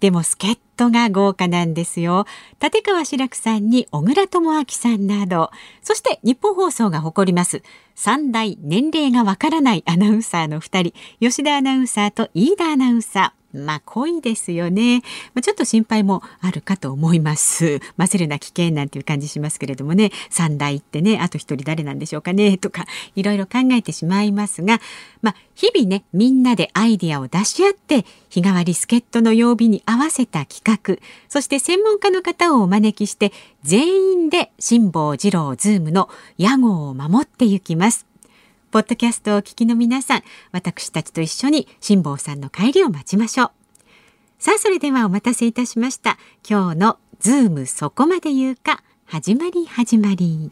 でも助っ人が豪華なんですよ。立川志らくさんに小倉智昭さんなど、そして日本放送が誇ります3大年齢がわからないアナウンサーの2人、吉田アナウンサーと飯田アナウンサー。まあ濃いですよね、まあ、ちょっと心配もあるかと思います。混ぜるな危険なんていう感じしますけれどもね。三代ってねあと一人誰なんでしょうかねとかいろいろ考えてしまいますが。まあ日々ねみんなでアイデアを出し合って日替わり助っ人の曜日に合わせた企画。そして専門家の方をお招きして全員で辛坊治郎ズームの屋号を守っていきます。ポッドキャストをお聞きの皆さん、私たちと一緒に辛坊さんの帰りを待ちましょう。さあ、それではお待たせいたしました。今日のズームそこまで言うか、始まり始まり。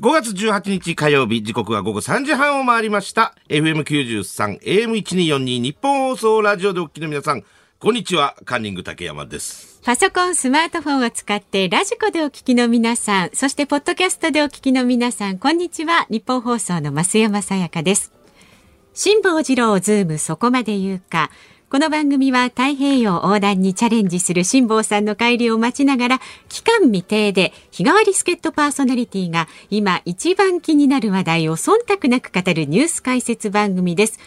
5月18日火曜日、時刻は午後3時半を回りました。FM93、AM1242 ニッポン放送ラジオでお聞きの皆さん、こんにちは、カンニング竹山です。パソコン、スマートフォンを使ってラジコでお聞きの皆さん、そしてポッドキャストでお聞きの皆さん、こんにちは。ニッポン放送の増山さやかです。辛坊治郎ズームそこまで言うか。この番組は太平洋横断にチャレンジする辛坊さんの帰りを待ちながら期間未定で日替わり助っ人パーソナリティが今一番気になる話題を忖度なく語るニュース解説番組です。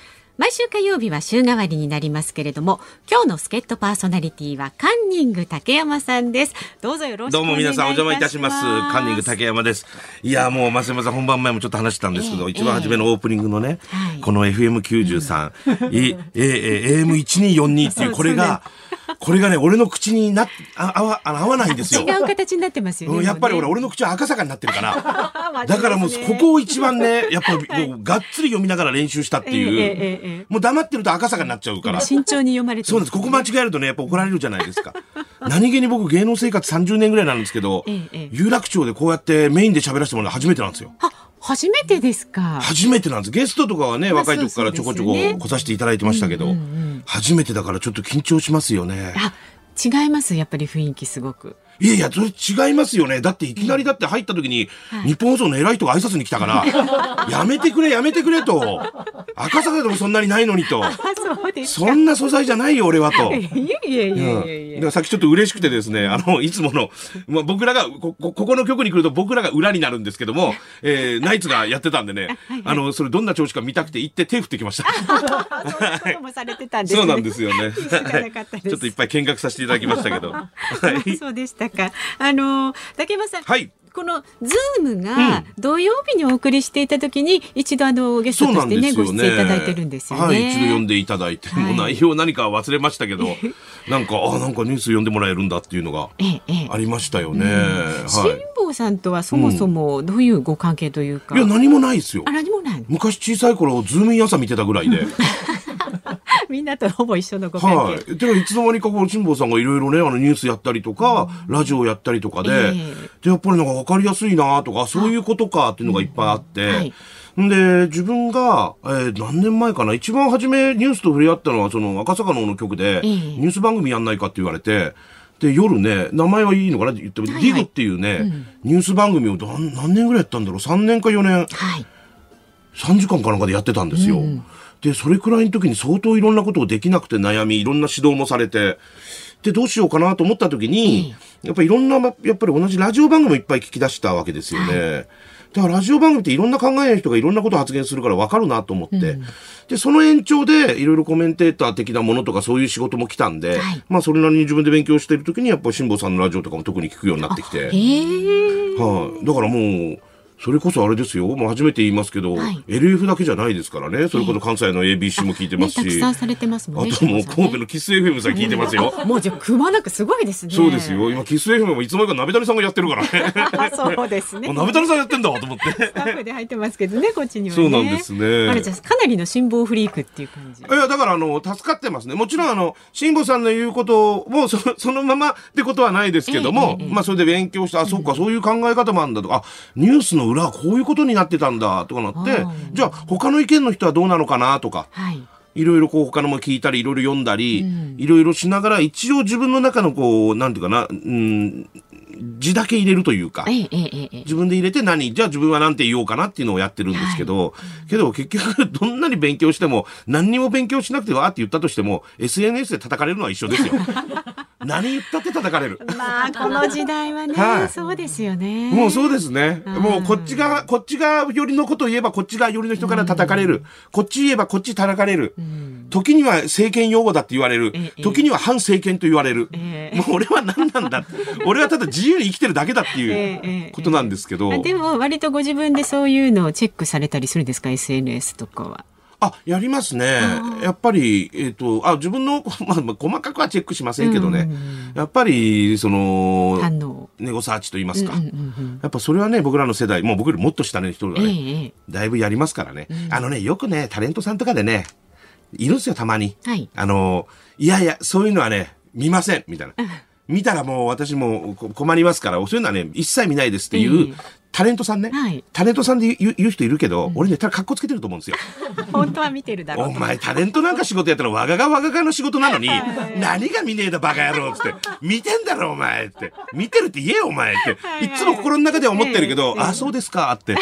毎週火曜日は週替わりになりますけれども今日の助っ人パーソナリティはカンニング竹山さんです。どうぞよろしくどうも皆さんお邪魔いたします。カンニング竹山です。いやもう増山さん本番前もちょっと話したんですけど、えー、一番初めのオープニングのね、えー、この FM93、うん、ええ AM1242 っていうこれがこれがね、俺の口にな、あ、合わ、合わないんですよ。違う形になってますよね。やっぱり俺、俺の口は赤坂になってるから。だからもう、ここを一番ね、やっぱり、もう、がっつり読みながら練習したっていう。もう黙ってると赤坂になっちゃうから。慎重に読まれてそうです。ここ間違えるとね、やっぱ怒られるじゃないですか。何気に僕、芸能生活30年ぐらいなんですけど、有楽町でこうやってメインで喋らせてもらうの初めてなんですよ。初めてですか？初めてなんです。ゲストとかはね、若い時からちょこちょこ来させていただいてましたけど、初めてだからちょっと緊張しますよね。あ、違いますやっぱり雰囲気すごく。いやいや、それ違いますよね。だっていきなりだって入った時に、日本放送の偉い人が挨拶に来たから、やめてくれ、やめてくれと。赤坂でもそんなにないのにと。そんな素材じゃないよ、俺はと。いやいやいやいやいや。さっきちょっと嬉しくてですね、あの、いつもの、まあ、僕らがこ、ここの局に来ると僕らが裏になるんですけども、えー、ナイツがやってたんでね、あの、それどんな調子か見たくて行って手振ってきました。そうなんですよね。ちょっといっぱい見学させていただきましたけど。はい。そうでしたか。あの竹山さん。はい。このズームが土曜日にお送りしていた時に、一度あのゲストとしてね、ねご出演いただいてるんですよね。はい、一度呼んでいただいて、はい、もう内容何か忘れましたけど、なんかあなんかニュース呼んでもらえるんだっていうのがありましたよね。辛、え、坊、はい、さんとはそもそもどういうご関係というか。いや何もないですよ。あ何もない。昔小さい頃ズームイン朝見てたぐらいで。みんなとほぼ一緒のご関係。はい。でもいつの間にかこの辛坊さんがいろいろね、あのニュースやったりとか、うん、ラジオやったりとかで、えー、で、やっぱりなんかわかりやすいなとか、そういうことかっていうのがいっぱいあって、うんはい。で、自分が、えー、何年前かな、一番初めニュースと触れ合ったのは、その赤坂のの局で、ニュース番組やんないかって言われて、で、夜ね、名前はいいのかなって言っても、はいはい、ディグっていうね、うん、ニュース番組を何何年ぐらいやったんだろう ?3 年か4年、はい、3時間かなんかでやってたんですよ。うんで、それくらいの時に相当いろんなことをできなくて悩み、いろんな指導もされて、で、どうしようかなと思った時に、やっぱりいろんな、やっぱり同じラジオ番組いっぱい聞き出したわけですよね。だからラジオ番組っていろんな考えの人がいろんなこと発言するから分かるなと思って、うん、で、その延長でいろいろコメンテーター的なものとかそういう仕事も来たんで、はい、まあそれなりに自分で勉強している時にやっぱ辛坊さんのラジオとかも特に聞くようになってきて、はい、だからもう、それこそあれですよ。もう初めて言いますけど、はい、LF だけじゃないですからね。それこそ関西の ABC も聞いてますし。ね、たくさんされてますもんね。あともう神戸のキス FM さん聞いてますよ。もうじゃくまなくすごいですね。そうですよ。今キス FM もいつもか鍋谷さんがやってるからね。あ そうですね。鍋谷さんやってんだと思って。スタッフで入ってますけどね、こっちには、ね、そうなんですね。あれじゃかなりの辛抱フリークっていう感じ。いや、だからあの、助かってますね。もちろんあの、辛抱さんの言うこともそ そのままってことはないですけども、えーえー、まあそれで勉強して、あ、そうか、そういう考え方もあるんだとか、ニュースの裏はこういうことになってたんだとかなって、じゃあ他の意見の人はどうなのかなとか、はい。いろいろこう他のも聞いたり、いろいろ読んだり、いろいろしながら、一応自分の中のこう、なんていうかな、うん、字だけ入れるというか。自分で入れて何、じゃあ自分は何て言おうかなっていうのをやってるんですけど、けど結局 どんなに勉強しても、何にも勉強しなくてわーって言ったとしても、SNS で叩かれるのは一緒ですよ。何言ったって叩かれる。まあこの時代はね、はいそうですよね。もうそうですね。もうこっちが、こっちが寄りのことを言えばこっちが寄りの人から叩かれる。こっち言えばこっち叩かれる。時には政権用語だって言われるえ。え時には反政権と言われる。ええもう俺は何なんだ。俺はただ自由に生きてるだけだってええいええうことなんですけど。あでも割とご自分でそういうのをチェックされたりするんですか？SNS とかは。あ、やりますね。やっぱり、えっ、と、あ、自分の、まあ、まあ細かくはチェックしませんけどね。やっぱり、その。ネゴサーチと言いますか。うんうんうんやっぱそれはね、僕らの世代、もう僕よりもっと下の人がええね、ええだいぶやりますからね。あのね、よくね、タレントさんとかでね、いるんですよ、たまに。はいあの、いやいや、そういうのはね、見ません、みたいな。見たらもう私も困りますから、そういうのはね、一切見ないですっていう、タレントさんね、はいタレントさんで言う言う人いるけど、俺ね、ただ格好つけてると思うんですよ。本当は見てるだろうと。お前タレントなんか仕事やったらわががわががの仕事なのに、何が見ねえだバカ野郎っつって、見てんだろお前って、見てるって言えよお前って、いつも心の中では思ってるけど、あ、そうですかって、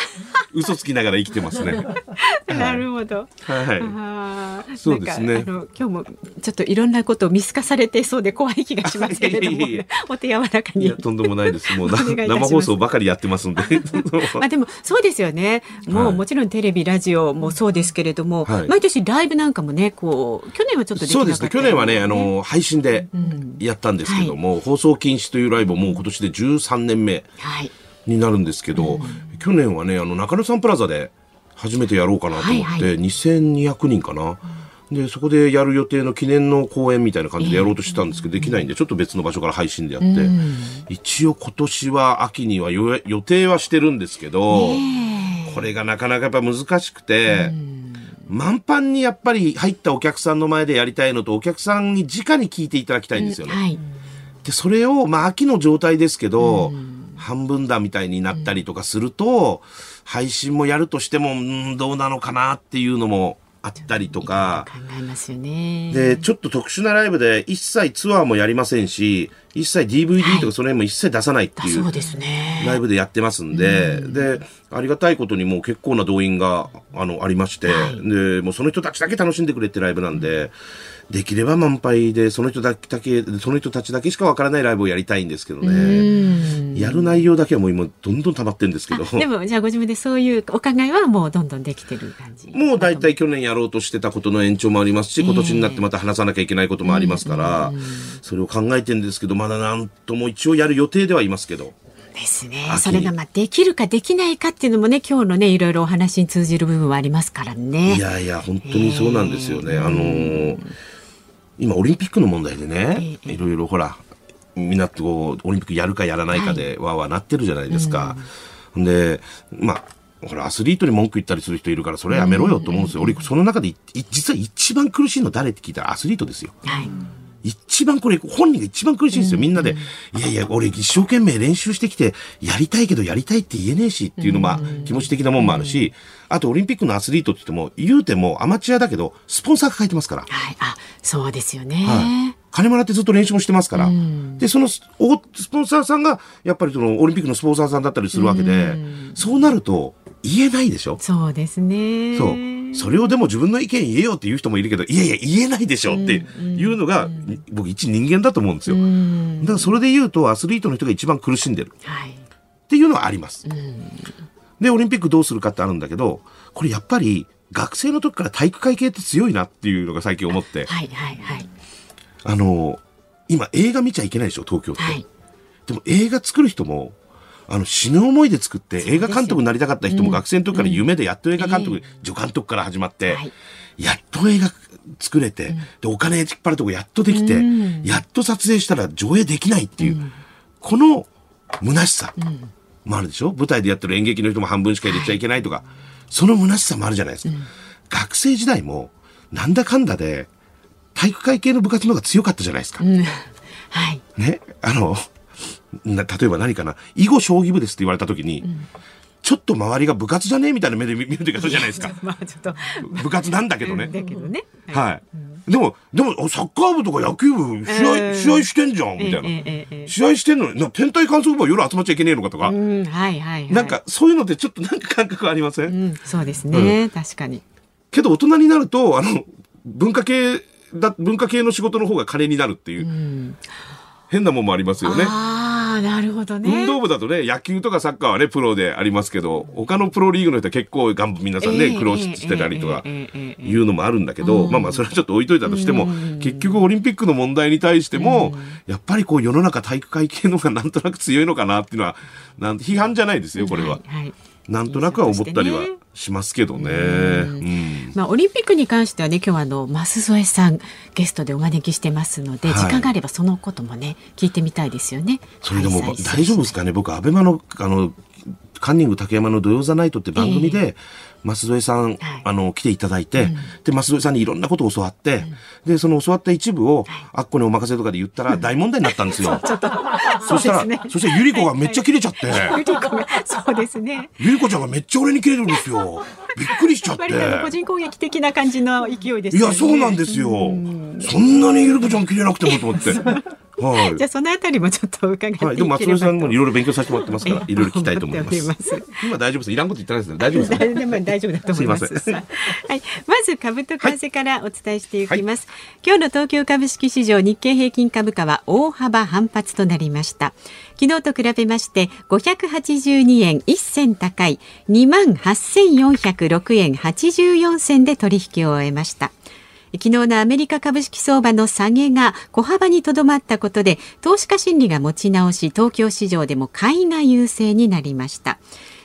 嘘つきながら生きてますね。なるほど。はあーそうですね今日もちょっといろんなことを見透かされてそうで怖い気がしますけれども、お手柔らかい。いにや、。とんでもないです。もう生放送ばかりやってますんで。まあでもそうですよね。もう、はい。もちろんテレビラジオもそうですけれども、はい。毎年ライブなんかもねこう去年はちょっとできなかったそうですね。去年はね、あの、配信でん。やったんですけども、放送禁止というライブをもう今年で13年目はい。になるんですけど、去年はね、あの、中野サンプラザで初めてやろうかなと思って、はいは2200人かな。で、そこでやる予定の記念の公演みたいな感じでやろうとしてたんですけど、できないんで、ちょっと別の場所から配信でやって、一応今年は秋には予予定はしてるんですけど、これがなかなかやっぱ難しくて、満帆にやっぱり入ったお客さんの前でやりたいのと、お客さんに直に聞いていただきたいんですよね。はい。で、それを、まあ、秋の状態ですけど、半分だみたいになったりとかすると、配信もやるとしても、うん、どうなのかなっていうのもあったりとか、考えますよね。で、ちょっと特殊なライブで、一切ツアーもやりませんし、一切 DVD とかその辺も一切出さないっていう、そうですね。ライブでやってますんで、で、ありがたいことにもう結構な動員が、あの、ありまして、で、もうその人たちだけ楽しんでくれってライブなんで、できれば満杯で、その人だけ、その人たちだけしかわからないライブをやりたいんですけどね。やる内容だけはもう今、どんどん溜まってるんですけど。でもじゃあご自分でそういうお考えはもうどんどんできてる感じ。もう大体去年やろうとしてたことの延長もありますし、今年になってまた話さなきゃいけないこともありますから、それを考えてるんですけど、まだなんとも一応やる予定ではいますけど。ですね。秋それがまあできるかできないかっていうのもね今日のねいろいろお話に通じる部分はありますからね。いやいや、本当にそうなんですよね。あのー今オリンピックの問題でね、いろいろほら、みんなとこう、オリンピックやるかやらないかで、わーわーなってるじゃないですか。で、まあ、ほら、アスリートに文句言ったりする人いるから、それはやめろよと思うんですよ。俺、その中で実は一番苦しいの誰って聞いたらアスリートですよ。はい。一番これ、本人が一番苦しいんですよ。みんなで、いやいや、俺一生懸命練習してきて、やりたいけどやりたいって言えねえしっていうのも、気持ち的なもんもあるし、あとオリンピックのアスリートって言っても、言うてもアマチュアだけど、スポンサーが書いてますから。はい。あそうですよね。はい。金もらってずっと練習もしてますから。で、そのスポンサーさんが、やっぱりそのオリンピックのスポンサーさんだったりするわけで、そうなると言えないでしょ？そうですね。そう。それをでも自分の意見言えよっていう人もいるけど、いやいや言えないでしょっていうのが、僕一人間だと思うんですよ。だからそれで言うとアスリートの人が一番苦しんでるはい。っていうのはあります。で、オリンピックどうするかってあるんだけど、これやっぱり学生の時から体育会系って強いなっていうのが最近思って、はいはいはいあの、今映画見ちゃいけないでしょ、東京って。はい。でも映画作る人も、あの、死ぬ思いで作って映画監督になりたかった人も学生の時から夢でやっと映画監督、助監督から始まって、はい。やっと映画作れて、で、お金引っ張るとこやっとできて、やっと撮影したら上映できないっていう、この虚しさもあるでしょ？舞台でやってる演劇の人も半分しか入れちゃいけないとか、その虚しさもあるじゃないですか。学生時代も、なんだかんだで、体育会系の部活の方が強かったじゃないですか。うん。はい。ね、あの、な例えば何かな、囲碁将棋部ですって言われた時に、ちょっと周りが部活じゃねえみたいな目で見る時あるじゃないですか。まあちょっと部活なんだけどね。だけどね。はい。でも、でも、サッカー部とか野球部、試合、えー試合してんじゃん、みたいな。試合してんのに、な天体観測部は夜集まっちゃいけねえのかとか。うん、はいはいはい。なんか、そういうのってちょっとなんか感覚ありません、うん、そうですね、確かに。けど大人になると、あの、文化系だ、文化系の仕事の方が金になるっていう、うん、変なもんもありますよね。ああ、なるほどね。運動部だとね、野球とかサッカーはね、プロでありますけど、他のプロリーグの人は結構、がん皆さんね、ええ苦労してたりとか、ええええええいうのもあるんだけど、まあまあ、それはちょっと置いといたとしても、結局オリンピックの問題に対しても、やっぱりこう世の中体育会系のがなんとなく強いのかなっていうのは、なん批判じゃないですよ、これは。はいはいなんとなくは思ったりはしますけどね。うん。まあ、オリンピックに関してはね今日はあの増添さんゲストでお招きしてますので、はい。時間があればそのこともね聞いてみたいですよね。それでも大丈夫ですかね。僕、アベマの、あの、カンニング竹山の土曜ザナイトって番組で、舛添さん、あの、来ていただいて、で、舛添さんにいろんなことを教わって、で、その教わった一部を、あっこにお任せとかで言ったら大問題になったんですよ。そしたら、ねそしたらゆり子がめっちゃ切れちゃって、ゆり子がそうですね。ゆり子ちゃんがめっちゃ俺に切れるんですよ。びっくりしちゃって。個人攻撃的な感じの勢いですね。や、そうなんですよ。そんなにゆり子ちゃん切れなくてもと思って。はい。じゃあそのあたりもちょっと伺ってはい、と。でも松尾さんもいろいろ勉強させてもらってますから、いろいろ聞きたいと思いますま。今大丈夫です。いらんこと言ってないですね。大丈夫ですね？大丈夫だと思います。すいま はい、まず株と為替からお伝えしていきます。今日の東京株式市場日経平均株価は大幅反発となりました。昨日と比べまして582円1銭高い2万8406円84銭で取引を終えました。昨日のアメリカ株式相場の下げが小幅にとどまったことで投資家心理が持ち直し東京市場でも買いが優勢になりました。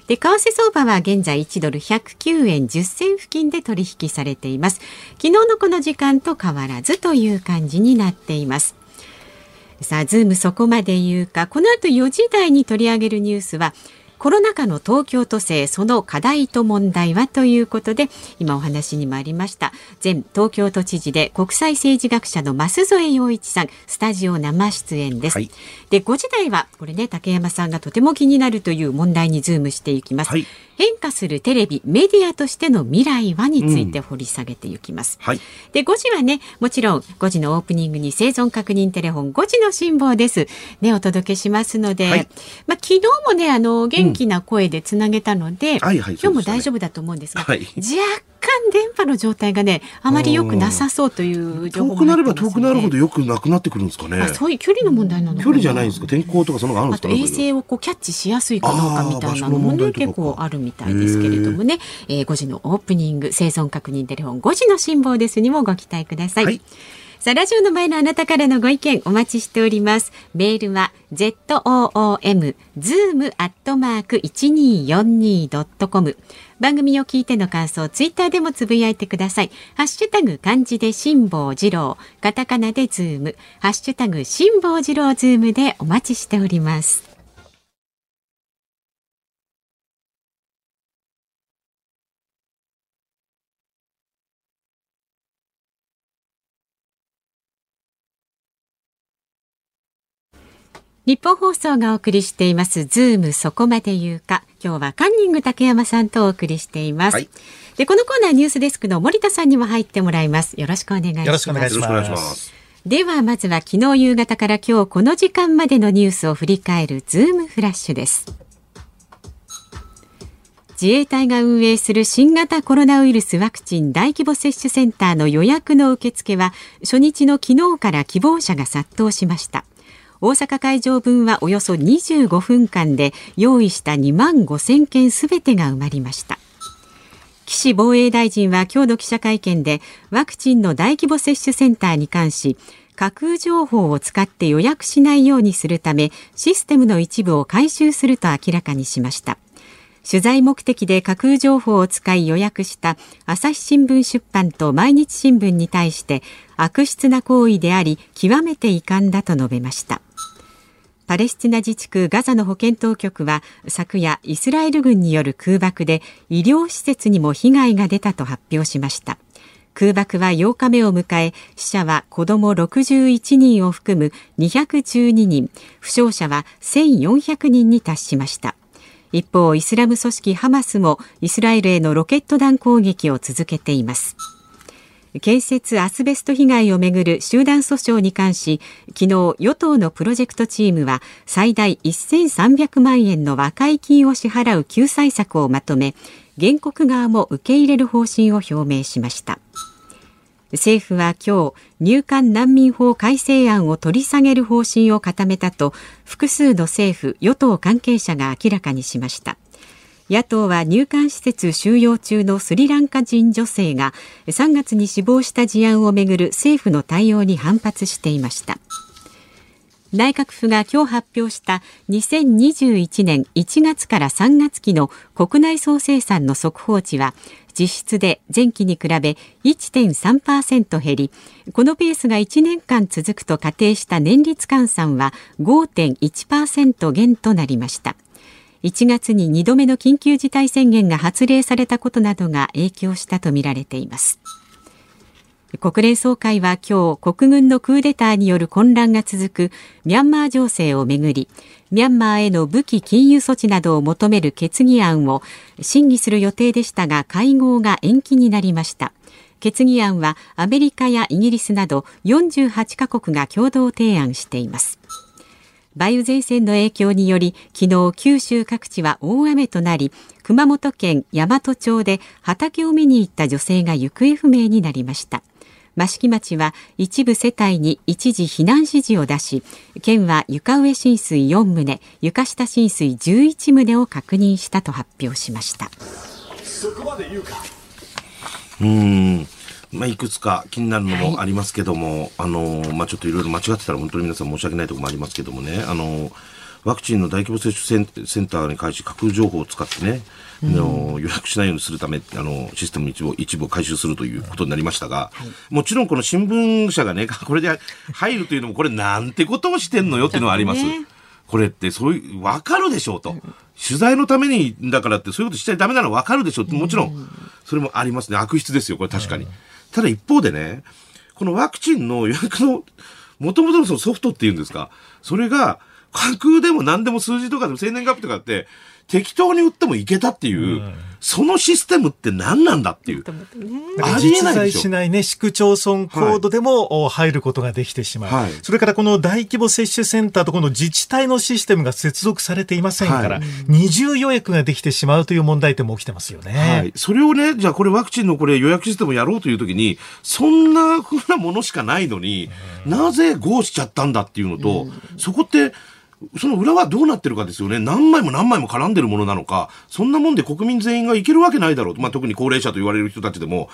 で為替相場は現在1ドル109円10銭付近で取引されています。昨日のこの時間と変わらずという感じになっています。さあズームそこまで言うか。この後4時台に取り上げるニュースはコロナ禍の東京都政その課題と問題はということで今お話にもありました前東京都知事で国際政治学者の舛添要一さんスタジオ生出演です、はい。で5時台はこれね竹山さんがとても気になるという問題にズームしていきます、はい変化するテレビメディアとしての未来はについて掘り下げていきます、はい。で5時はねもちろん5時のオープニングに生存確認テレフォン5時の辛坊です。ねお届けしますので、はい。まあ昨日もねあの元気な声でつなげたので、はいはい今日も大丈夫だと思うんですが、はい。若干電波の状態がねあまり良くなさそうという情報遠くなれば遠くなるほど良くなくなってくるんですかね。あそういう距離の問題なの距離じゃないんですか？天候とかそのがあるんですか？あと衛星をこうキャッチしやすいかどうかみたいなのもね結構あるみたいですけれどもね、えー5時のオープニング生存確認テレフォン5時の辛抱ですにもご期待ください。はいさあラジオの前のあなたからのご意見お待ちしております。メールは z o o m zoom アットマーク一二四二ドットコム。番組を聞いての感想、ツイッターでもつぶやいてください。ハッシュタグ漢字で辛坊治郎、カタカナでズーム、ハッシュタグ辛坊治郎ズームでお待ちしております。ニッポン放送がお送りしていますズームそこまで言うか。今日はカンニング竹山さんとお送りしています、はい。でこのコーナーニュースデスクの森田さんにも入ってもらいます。よろしくお願いします。よろしくお願いします。ではまずは昨日夕方から今日この時間までのニュースを振り返るズームフラッシュです。自衛隊が運営する新型コロナウイルスワクチン大規模接種センターの予約の受付は初日の昨日から希望者が殺到しました大阪会場分はおよそ25分間で用意した2万5000件すべてが埋まりました。岸防衛大臣は今日の記者会見でワクチンの大規模接種センターに関し架空情報を使って予約しないようにするためシステムの一部を回収すると明らかにしました。取材目的で架空情報を使い予約した朝日新聞出版と毎日新聞に対して悪質な行為であり極めて遺憾だと述べました。パレスチナ自治区ガザの保健当局は昨夜イスラエル軍による空爆で医療施設にも被害が出たと発表しました。空爆は8日目を迎え死者は子ども61人を含む212人負傷者は1400人に達しました。一方イスラム組織ハマスもイスラエルへのロケット弾攻撃を続けています。建設アスベスト被害をめぐる集団訴訟に関し昨日与党のプロジェクトチームは最大1300万円の和解金を支払う救済策をまとめ原告側も受け入れる方針を表明しました。政府は今日入管難民法改正案を取り下げる方針を固めたと複数の政府与党関係者が明らかにしました。野党は入管施設収容中のスリランカ人女性が3月に死亡した事案をめぐる政府の対応に反発していました。内閣府が今日発表した2021年1月から3月期の国内総生産の速報値は実質で前期に比べ1.3%減りこのペースが1年間続くと仮定した年率換算は5.1%減となりました。1月に2度目の緊急事態宣言が発令されたことなどが影響したとみられています。国連総会は今日国軍のクーデターによる混乱が続くミャンマー情勢をめぐりミャンマーへの武器禁輸措置などを求める決議案を審議する予定でしたが会合が延期になりました。決議案はアメリカやイギリスなど48カ国が共同提案しています。梅雨前線の影響により昨日九州各地は大雨となり熊本県山都町で畑を見に行った女性が行方不明になりました。益城町は一部世帯に一時避難指示を出し県は床上浸水4棟床下浸水11棟を確認したと発表しました。うん。まあ、いくつか気になるのもありますけども、はい、あの、まあ、ちょっといろいろ間違ってたら本当に皆さん申し訳ないところもありますけどもね、あの、ワクチンの大規模接種センターに関し架空情報を使ってね、うん、の予約しないようにするためあのシステム一部一部を回収するということになりましたが、はい、もちろんこの新聞社がね これで入るというのもこれなんてことをしてんのよっていうのはあります。ね、これってそういう分かるでしょうと、取材のためにだからってそういうことしちゃダメなの分かるでしょうってもちろんそれもありますね。悪質ですよこれ確かに。ただ一方でねこのワクチンの予約のもともとのそのソフトっていうんですかそれが架空でも何でも数字とかでも生年月日とかって適当に売ってもいけたっていう、うん、そのシステムって何なんだっていう。ありえない在しないね、市区町村コードでも入ることができてしまう。はい、それからこの大規模接種センターとこの自治体のシステムが接続されていませんから、はい、二重予約ができてしまうという問題点も起きてますよね。はい。それをね、じゃあこれワクチンのこれ予約システムをやろうというときに、そんなふうなものしかないのに、なぜ GO しちゃったんだっていうのと、そこって、その裏はどうなってるかですよね。何枚も何枚も絡んでるものなのか、そんなもんで国民全員がいけるわけないだろうと。まあ、特に高齢者と言われる人たちでも、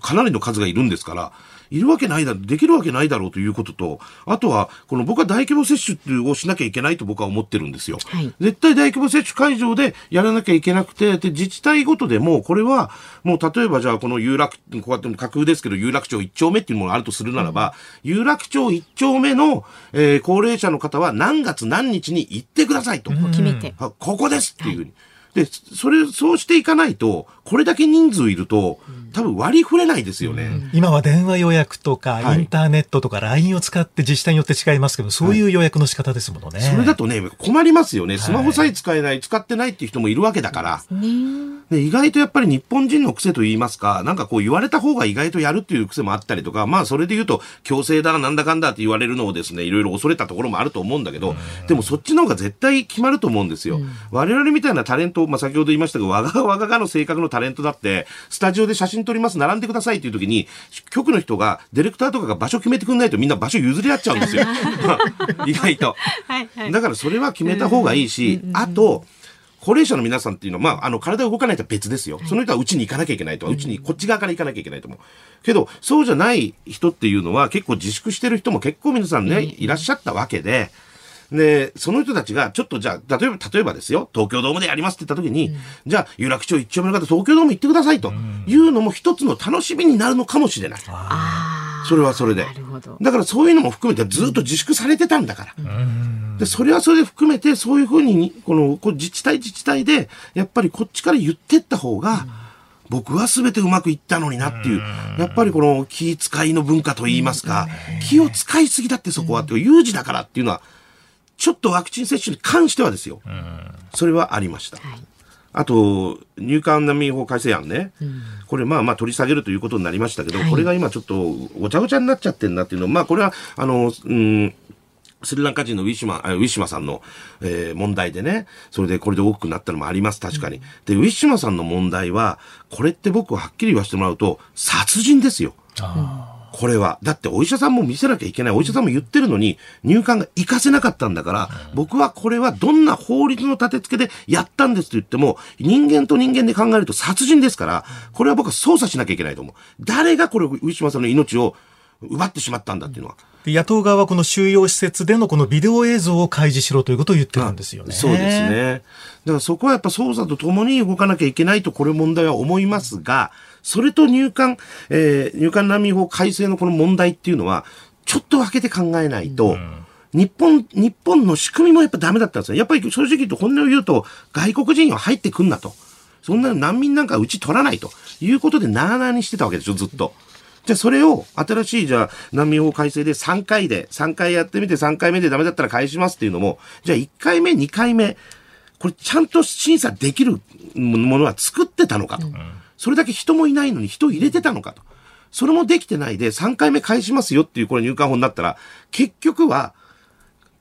かなりの数がいるんですから、いるわけないだろう、できるわけないだろうということと、あとは、この僕は大規模接種をしなきゃいけないと僕は思ってるんですよ。はい、絶対大規模接種会場でやらなきゃいけなくて、で、自治体ごとでも、これは、もう例えばじゃあこの有楽、こうやって架空ですけど、有楽町1丁目っていうものがあるとするならば、うん、有楽町1丁目の、えー、高齢者の方は何月何日に行ってくださいと。決めて。ここですっていうふうに。はいで、それ、そうしていかないと、これだけ人数いると、多分割り振れないですよね、うん、今は電話予約とか、インターネットとか LINE を使って自治体によって違いますけど、そういう予約の仕方ですものね、はい、それだとね、困りますよね。スマホさえ使えない、使ってないっていう人もいるわけだから。で意外とやっぱり日本人の癖と言いますか、なんかこう言われた方が意外とやるっていう癖もあったりとか、まあそれで言うと、強制だ、なんだかんだって言われるのをですね、いろいろ恐れたところもあると思うんだけど、でもそっちの方が絶対決まると思うんですよ。我々みたいなタレント、まあ先ほど言いましたが、わが わががの性格のタレントだって、スタジオで写真撮ります、並んでくださいっていう時に、局の人が、ディレクターとかが場所決めてくんないとみんな場所譲り合っちゃうんですよ。意外と。だからそれは決めた方がいいし、あと、高齢者の皆さんっていうのは、まあ、あの、体を動かないと別ですよ。その人はうちに行かなきゃいけないとか、うちにこっち側から行かなきゃいけないと思う。けど、そうじゃない人っていうのは結構自粛してる人も結構皆さんね、いらっしゃったわけで、で、その人たちが、ちょっとじゃあ、例えば、例えばですよ、東京ドームでやりますって言った時に、うん、じゃあ、有楽町一丁目の方、東京ドーム行ってくださいと。いうのも一つの楽しみになるのかもしれない。それはそれで。だからそういうのも含めてずっと自粛されてたんだから。で、それはそれで含めて、そういうふうに、この、こ自治体自治体で、やっぱりこっちから言ってった方が、僕は全てうまくいったのになっていう、やっぱりこの気遣いの文化といいますか、気を使いすぎだってそこはって、有事だからっていうのは、ちょっとワクチン接種に関してはですよ。それはありました。はい。あと、入管難民法改正案ね、うん、これまあまあ取り下げるということになりましたけど、はい、これが今ちょっとごちゃごちゃになっちゃってんなっていうのは、まあこれは、あの、うん、スリランカ人のウィシュマ、ウィシュマさんの、えー、問題でね、それでこれで大きくなったのもあります、確かに。で、ウィシュマさんの問題は、これって僕ははっきり言わせてもらうと、殺人ですよ。これは。だってお医者さんも見せなきゃいけない。お医者さんも言ってるのに、入管が行かせなかったんだから、僕はこれはどんな法律の立て付けでやったんですと言っても、人間と人間で考えると殺人ですから、これは僕は捜査しなきゃいけないと思う。誰がこれ、ウィシュマさんの命を奪ってしまったんだっていうのは。野党側はこの収容施設でのこのビデオ映像を開示しろということを言ってるんですよね。そうですね。だからそこはやっぱ捜査とともに動かなきゃいけないとこれ問題は思いますが、それと入管、えー、入管難民法改正のこの問題っていうのは、ちょっと分けて考えないと、うん日本、日本の仕組みもやっぱダメだったんですよ。やっぱり正直言うと本音を言うと、外国人は入ってくんなと。そんな難民なんかうち取らないということでなーなーにしてたわけでしょ、ずっと。じゃあそれを新しいじゃあ難民法改正で3回で、3回やってみて3回目でダメだったら返しますっていうのも、じゃあ1回目、2回目、これちゃんと審査できるものは作ってたのかと。それだけ人もいないのに人を入れてたのかと。それもできてないで3回目返しますよっていうこれ入管法になったら、結局は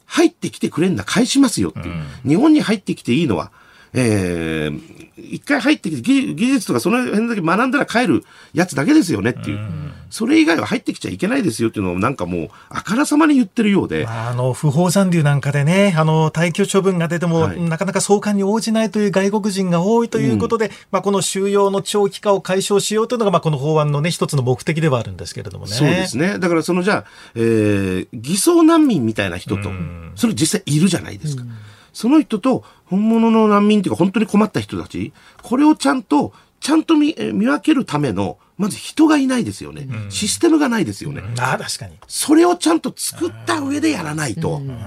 入ってきてくれんな返しますよっていう。日本に入ってきていいのは、えー、一回入ってきて技術とかその辺だけ学んだら帰るやつだけですよねっていう。それ以外は入ってきちゃいけないですよっていうのをなんかもうあからさまに言ってるようで。あの、不法残留なんかでね、あの、退去処分が出ても、はい、なかなか送還に応じないという外国人が多いということで、うん、まあこの収容の長期化を解消しようというのが、まあこの法案のね、一つの目的ではあるんですけれどもね。そうですね。だからそのじゃあ、えー、偽装難民みたいな人と、それ実際いるじゃないですか。うんその人と本物の難民っていうか本当に困った人たち、これをちゃんと、ちゃんと見見分けるための、まず人がいないですよね。うん、システムがないですよね。うん、ああ、確かに。それをちゃんと作った上でやらないと。うん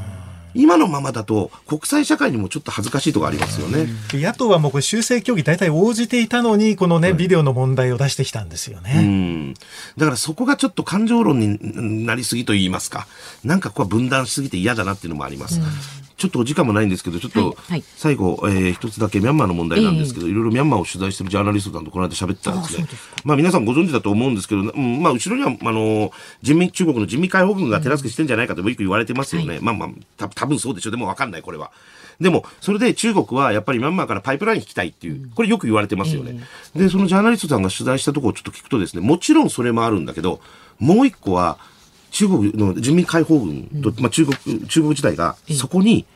今のままだと国際社会にもちょっと恥ずかしいところありますよね。野党はもうこれ修正協議大体応じていたのに、このね、ビデオの問題を出してきたんですよね。うん。だからそこがちょっと感情論になりすぎと言いますか、なんかここは分断しすぎて嫌だなっていうのもあります。ちょっとお時間もないんですけど、ちょっと最後、はいはい、えー、一つだけミャンマーの問題なんですけど、えー、いろいろミャンマーを取材してるジャーナリストさんとこの間喋ったんですね。まあ皆さんご存知だと思うんですけど、うん、まあ後ろには、あの、人民、中国の人民解放軍が手助けしてんじゃないかとよく言われてますよね。はい、まあまあ、た多分そうでしょう。でもわかんない、これは。でも、それで中国はやっぱりミャンマーからパイプライン引きたいっていう、これよく言われてますよね。えー、で、そのジャーナリストさんが取材したところをちょっと聞くとですね、もちろんそれもあるんだけど、もう一個は、中国の人民解放軍と、まあ中国、中国時代がそこに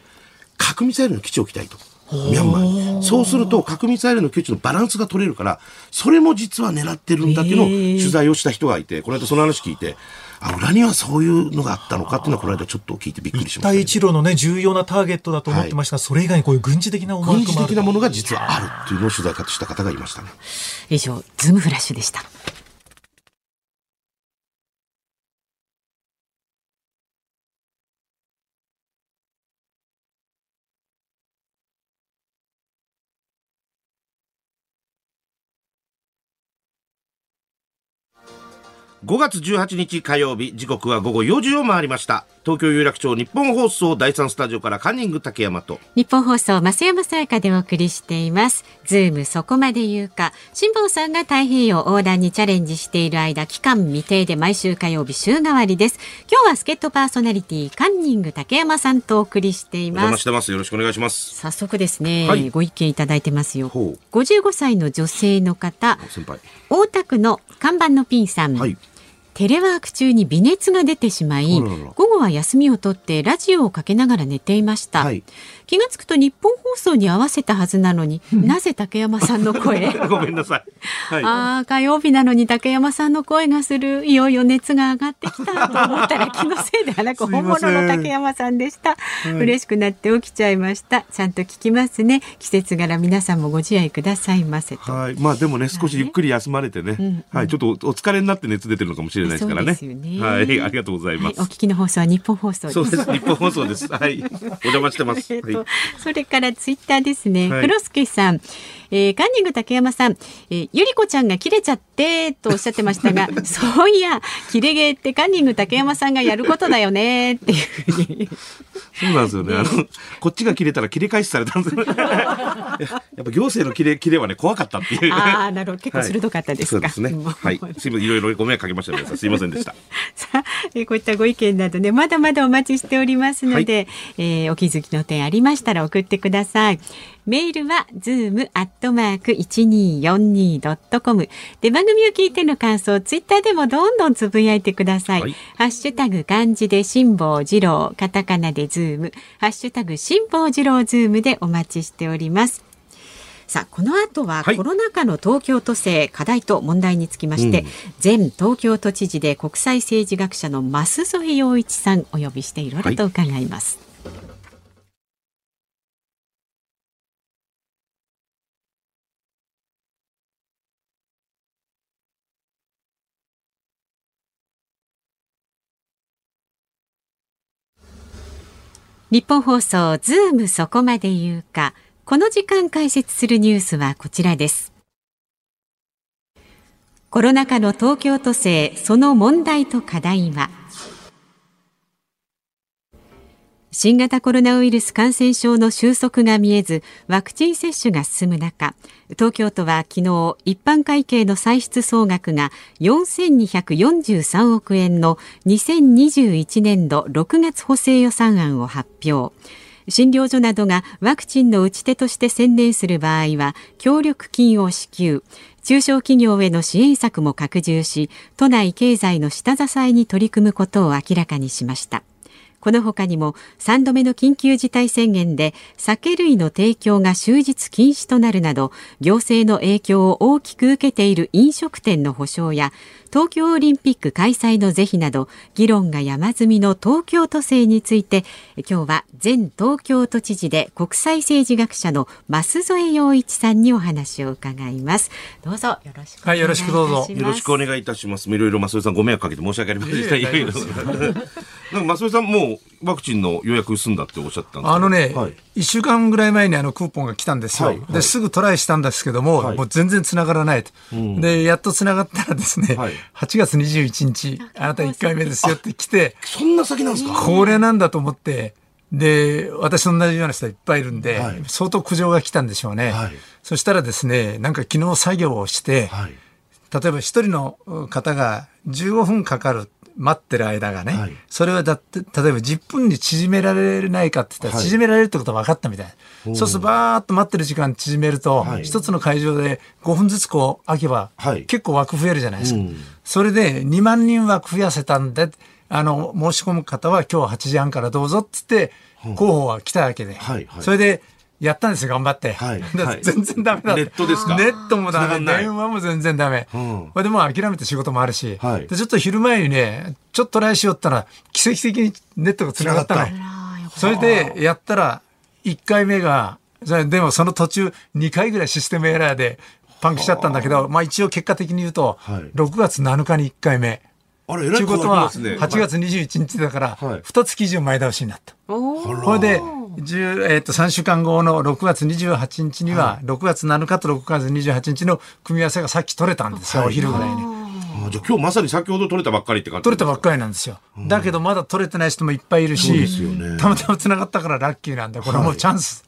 核ミサイルの基地を置きたいと。ミャンマーに。そうすると核ミサイルの基地のバランスが取れるから、それも実は狙ってるんだっていうのを取材をした人がいて、この間その話聞いて、あ、裏にはそういうのがあったのかっていうのは、この間ちょっと聞いてびっくりしました、ね。一帯一路のね、重要なターゲットだと思ってましたが、はい、それ以外にこういう軍事的な軍事的なものが実はあるっていうのを取材した方がいましたね。以上、ズームフラッシュでした。5月18日火曜日、時刻は午後4時を回りました。東京有楽町日本放送第3スタジオからカンニング竹山と。日本放送増山さやかでお送りしています。ズームそこまで言うか。辛坊さんが太平洋横断にチャレンジしている間、期間未定で毎週火曜日週替わりです。今日は助っ人パーソナリティカンニング竹山さんとお送りしています。してます。よろしくお願いします。早速ですね、はい、ご意見いただいてますよ。55歳の女性の方、大田区の看板のピンさん。はいテレワーク中に微熱が出てしまい午後は休みを取ってラジオをかけながら寝ていました、はい、気がつくと日本放送に合わせたはずなのになぜ竹山さんの声？ごめんなさい、はい、ああ火曜日なのに竹山さんの声がする。いよいよ熱が上がってきたと思ったら気のせいではなく本物の竹山さんでした、はい、嬉しくなって起きちゃいました。ちゃんと聞きますね。季節柄皆さんもご自愛くださいませはい。まあでもね少しゆっくり休まれてね、はい、ちょっとお疲れになって熱出てるのかもしれれないですからね。ね。はい、ありがとうございます、はい、お聞きの放送は日本放送そうです。日本放送です。はい、お邪魔してます。えー、それからツイッターですね。黒助さん。えー、カンニング竹山さん、えー、ゆりこちゃんが切れちゃってとおっしゃってましたが、そういや、切れ毛ってカンニング竹山さんがやることだよねっていうふうに。そうなんですよね。あの、こっちが切れたら切れ返しされたんですよ、ね。やっぱ行政の切れ、切れはね、怖かったっていう。ああ、なるほど。結構鋭かったですか。はい、そうですね。はい。すみません、いろいろご迷惑かけました。すいませんでした。さあ、えー、こういったご意見などね、まだまだお待ちしておりますので、はい、えー、お気づきの点ありましたら送ってください。メールは zoom アットマーク一二四二ドットコムで番組を聞いての感想ツイッターでもどんどんつぶやいてください。はい、ハッシュタグ漢字で辛坊治郎カタカナでズームハッシュタグ辛坊治郎ズームでお待ちしております。さあこの後はコロナ禍の東京都政課題と問題につきまして、前東京都知事で国際政治学者の増添洋一さんお呼びしていろいろと伺います。はい日本放送ズームそこまで言うか。この時間解説するニュースはこちらです。コロナ禍の東京都政その問題と課題は新型コロナウイルス感染症の収束が見えずワクチン接種が進む中東京都は昨日一般会計の歳出総額が4243億円の2021年度6月補正予算案を発表。診療所などがワクチンの打ち手として専念する場合は協力金を支給。中小企業への支援策も拡充し都内経済の下支えに取り組むことを明らかにしました。このほかにも3度目の緊急事態宣言で酒類の提供が終日禁止となるなど行政の影響を大きく受けている飲食店の補償や東京オリンピック開催の是非など議論が山積みの東京都政について今日は前東京都知事で国際政治学者の増添洋一さんにお話を伺います。どうぞよろしくはいよろしくどうぞ。よろしくお願いいたします。いろいろ増添さんご迷惑かけて申し訳ありませんでした。いろいろ。なんか増添さんもうワクチンの予約済んだっておっしゃったんですあのね、はい、1週間ぐらい前にあのクーポンが来たんですよ、はい。はい、ですぐトライしたんですけども、はい、もう全然つながらないと、うん、でやっとつながったらですね、はい、8月21日あなた1回目ですよって来てそんな先なんですか？これなんだと思ってで私と同じような人いっぱいいるんで、はい、相当苦情が来たんでしょうね、そしたらですねなんか昨日作業をして、例えば一人の方が15分かかる待ってる間がね、はい、それはだって例えば10分に縮められないかって言ったら縮められるってことは分かったみたい、はい、そうするとバーッと待ってる時間縮めると、はい、一つの会場で5分ずつこう開けば、結構枠増えるじゃないですか、うん、それで2万人枠増やせたんであの申し込む方は今日8時半からどうぞっつって候補は来たわけで、それでやったんですよ、頑張って。はい、全然ダメだネットですか？ネットもダメ、電話も全然ダメ。うん、でも諦めて仕事もあるし、はい、でちょっと昼前にね、ちょっと来週よったら、奇跡的にネットが繋がったの。それでやったら、1回目が、でもその途中2回ぐらいシステムエラーでパンクしちゃったんだけど、まあ一応結果的に言うと、6月7日に1回目。あれ、えらいことは、8月21日だから、2月以上前倒しになった。それで、えー、と3週間後の6月28日には、はい、6月7日と6月28日の組み合わせがさっき取れたんですよ、はい、お昼ぐらいに。じゃあ今日まさに先ほど取れたばっかりって感じ取れたばっか？りなん。ですよ。だけどまだ取れてない人もいっぱいいるし、ね、たまたま繋がったからラッキーなんで、これもうチャンス。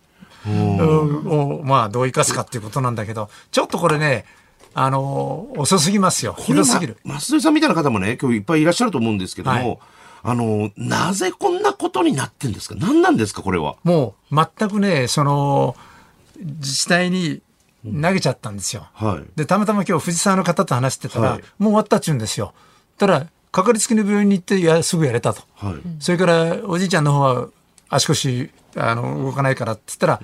を、まあどう生かすかっていうことなんだけど、ちょっとこれね、あのー、遅すぎますよ。ひどすぎる。増添さんみたいな方もね、今日いっぱいいらっしゃると思うんですけども、はいあの、なぜこんなことになってんですか？何なんですかこれは？もう、全くね、その、自治体に投げちゃったんですよ。はい、で、たまたま今日藤沢の方と話してたら、はい、もう終わったっちゅうんですよ。ただ、かかりつけの病院に行ってやすぐやれたと。はい、それから、おじいちゃんの方は足腰あの動かないからって言ったら、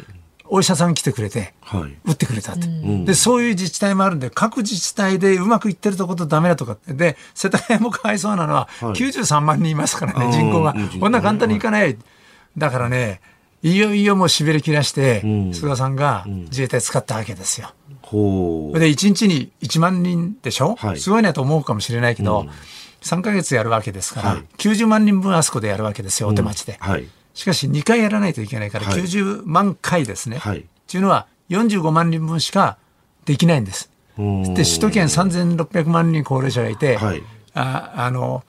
お医者さん来てくれて、はい、打ってくれたって、うん、でそういう自治体もあるんで各自治体でうまくいってるとことダメだとかで世田谷もかわいそうなのは93万人いますからね、はい、人口が、こんな簡単にいかない。だからねいよいよもうしびれ切らして、菅さんが自衛隊使ったわけですよ。ほう。で1日に1万人でしょ、はい、すごいなと思うかもしれないけど、うん、3か月やるわけですから、はい、90万人分あそこでやるわけですよ、お手町で。はい、しかし2回やらないといけないから、90万回ですね。はい、っていうのは45万人分しかできないんです。で首都圏3600万人高齢者がいて、はい、ああの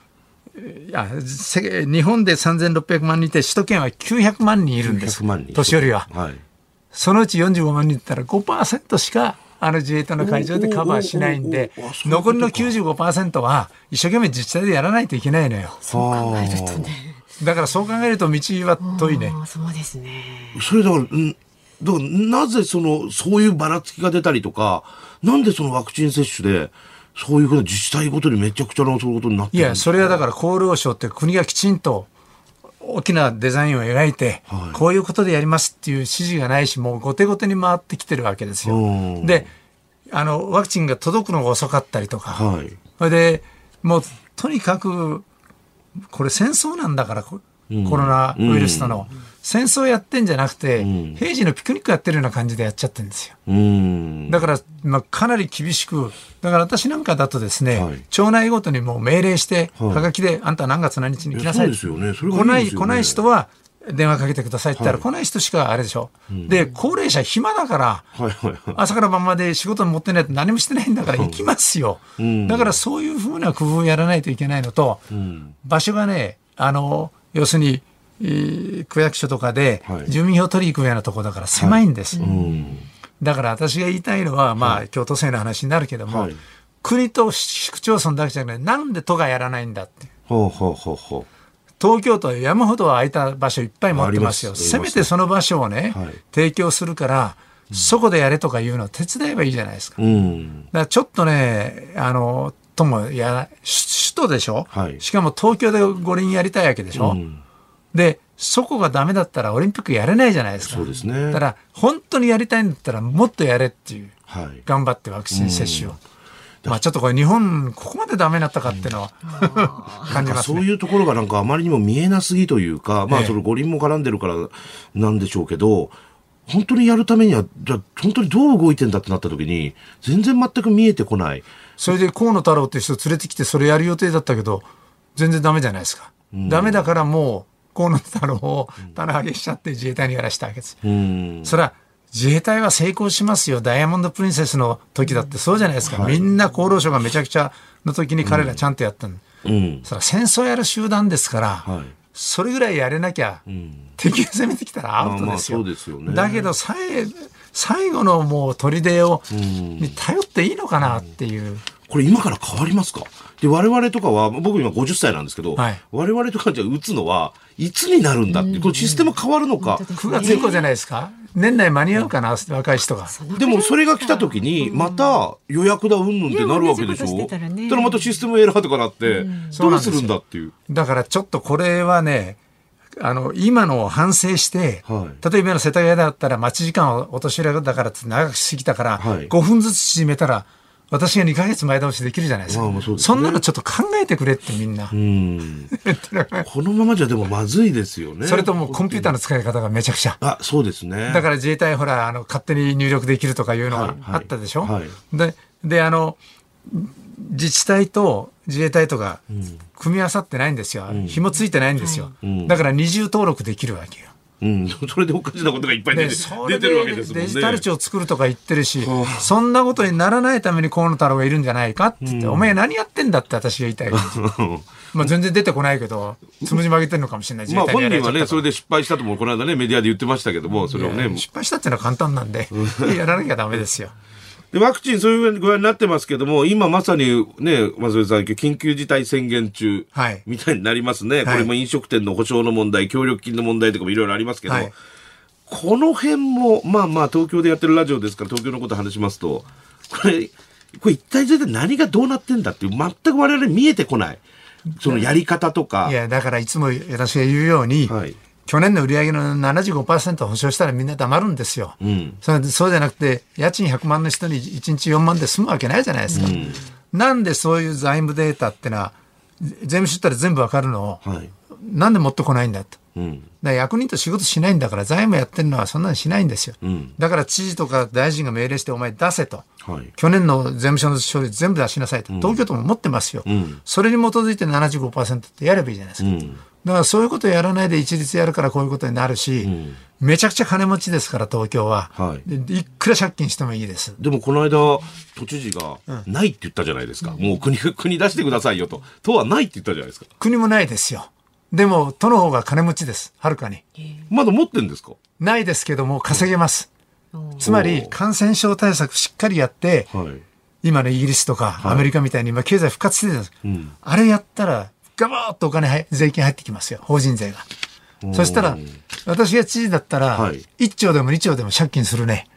いや日本で3600万人いて首都圏は900万人いるんです。年寄りは、はい、そのうち45万人いったら5%しかあの自衛隊の会場でカバーしないんで残りの95%は一生懸命自治体でやらないといけないのよ。そう考えるとねだからそう考えると道は遠いね。そうですね。それだから、んだからなぜその、そういうばらつきが出たりとか、なんでそのワクチン接種で、そういうこと自治体ごとにめちゃくちゃなそういうことになっていや、それはだから厚労省って国がきちんと大きなデザインを描いて、はい、こういうことでやりますっていう指示がないし、もう後手後手に回ってきてるわけですよ。で、あの、ワクチンが届くのが遅かったりとか、はい、それで、もうとにかく、これ戦争なんだから、コロナウイルスとの。うん戦争やってんじゃなくて、うん、平時のピクニックやってるような感じでやっちゃってるんですよ。だから、まあ、かなり厳しく、だから私なんかだとですね、はい、町内ごとにもう命令して、はがきで、あんた何月何日に来なさい。そうですよね。それがいい、ね、来ない、来ない人は、電話かけてくださいって言ったら、来ない人しかあれでしょ。うん、で、高齢者暇だから、はいはいはい、朝から晩まで仕事に持ってないと何もしてないんだから行きますよ。うん、だからそういうふうな工夫をやらないといけないのと、うん、場所がね、あの、要するに、区役所とかで住民票取り行くようなところだから狭いんです。はい。うん、だから私が言いたいのは、まあ、京都政の話になるけども、はい、国と市区町村だけじゃなくて、なんで都がやらないんだって。ほうほうほうほう東京都は山ほど空いた場所いっぱい持ってますよ。せめてその場所をね、はい、提供するから、そこでやれとかいうのを手伝えばいいじゃないですか。うん、だからちょっとね、あの、ともや、首都でしょ、はい、しかも東京で五輪やりたいわけでしょ、うん、で、そこがダメだったらオリンピックやれないじゃないですか。そうですね。だから、本当にやりたいんだったらもっとやれっていう。はい、頑張ってワクチン接種を。まあちょっとこれ日本、ここまでダメになったかっていうのは、感じます、ね、そういうところがなんかあまりにも見えなすぎというか、まあその五輪も絡んでるからなんでしょうけど、本当にやるためには、じゃ本当にどう動いてんだってなった時に、全然全く見えてこない。それで河野太郎って人連れてきてそれやる予定だったけど、全然ダメじゃないですか。うん、ダメだからもう、河野太郎を棚上げしちゃって自衛隊にやらしたわけです。うん、それは自衛隊は成功しますよ。ダイヤモンド・プリンセスの時だってそうじゃないですか。はい、みんな厚労省がめちゃくちゃの時に彼らちゃんとやったの。うん、それは戦争やる集団ですから、はい、それぐらいやれなきゃ、うん、敵が攻めてきたらアウトですよ。まあすよね、だけど最最後のもう砦を、に頼っていいのかなっていう。これ今から変わりますか？で、我々とかは、僕今50歳なんですけど、はい、我々とかじゃ打つのは、いつになるんだって、このシステム変わるのか？9月以降じゃないですか？年内間に合うかな、若い人が。でもそれが来た時に、また予約だうんぬんってなるわけでしょ？う。たらまたシステムエラーとかなって、どうするんだっていう。だからちょっとこれはね、あの、今のを反省して、はい、例えばの世田谷だったら待ち時間をお年寄りだからって長くしすぎたから、はい、5分ずつ縮めたら、私が2か月前倒しできるじゃないですか。まあそすね、そんなのちょっと考えてくれってみんな。ん このままじゃでもまずいですよね。それともコンピューターの使い方がめちゃくちゃ。あ、そうですね。だから自衛隊ほら、あの、勝手に入力できるとかいうのがあったでしょ、はいはいはい、で、で、あの、自治体と自衛隊とか組み合わさってないんですよ。うん、紐ついてないんですよ。うん、だから二重登録できるわけよ。うん、それでおかしなことがいっぱい出て,、出てるわけですもんね。デジタル庁作るとか言ってるし、そんなことにならないために河野太郎がいるんじゃないかって言って、うん、お前何やってんだって私が言いたい まあ全然出てこないけど、つむじ曲げてるのかもしれない。まあ本人はね、それで失敗したとも、この間ね、メディアで言ってましたけども、それをね。失敗したっていうのは簡単なんで、やらなきゃダメですよ。で、ワクチンそういう具合になってますけども、今まさにね、松江さん、緊急事態宣言中、みたいになりますね。はい、これも飲食店の保証の問題、協力金の問題とかもいろいろありますけど、はい、この辺も、まあまあ、東京でやってるラジオですから、東京のこと話しますと、これ、これ一体全体何がどうなってんだっていう、全く我々見えてこない。そのやり方とか。いや、だからいつも私が言うように、はい去年の売り上げの75%保証したらみんな黙るんですよ。うん、そそうじゃなくて、家賃100万の人に1日4万で済むわけないじゃないですか。うん、なんでそういう財務データってのは、税務署ったら全部わかるのを、はい、なんで持ってこないんだと。うん、だ役人と仕事しないんだから財務やってるのはそんなにしないんですよ、うん、だから知事とか大臣が命令してお前出せと、はい、去年の税務署の処理全部出しなさいと、東京都も持ってますよ、うん、それに基づいて75%ってやればいいじゃないですか、だからそういうことをやらないで一律やるからこういうことになるし、めちゃくちゃ金持ちですから東京は、はい、いくら借金してもいいです。でもこの間都知事がないって言ったじゃないですか、もう国国出してくださいよと。都はないって言ったじゃないですか。国もないですよ。でも、都の方が金持ちです。はるかに。まだ持ってんですか？ないですけども、稼げます。つまり、感染症対策しっかりやって、はい、今のイギリスとかアメリカみたいに今経済復活してるんです。はい、あれやったら、ガバーッとお金、税金入ってきますよ。法人税が。そしたら、私が知事だったら、1兆でも2兆でも借金するね。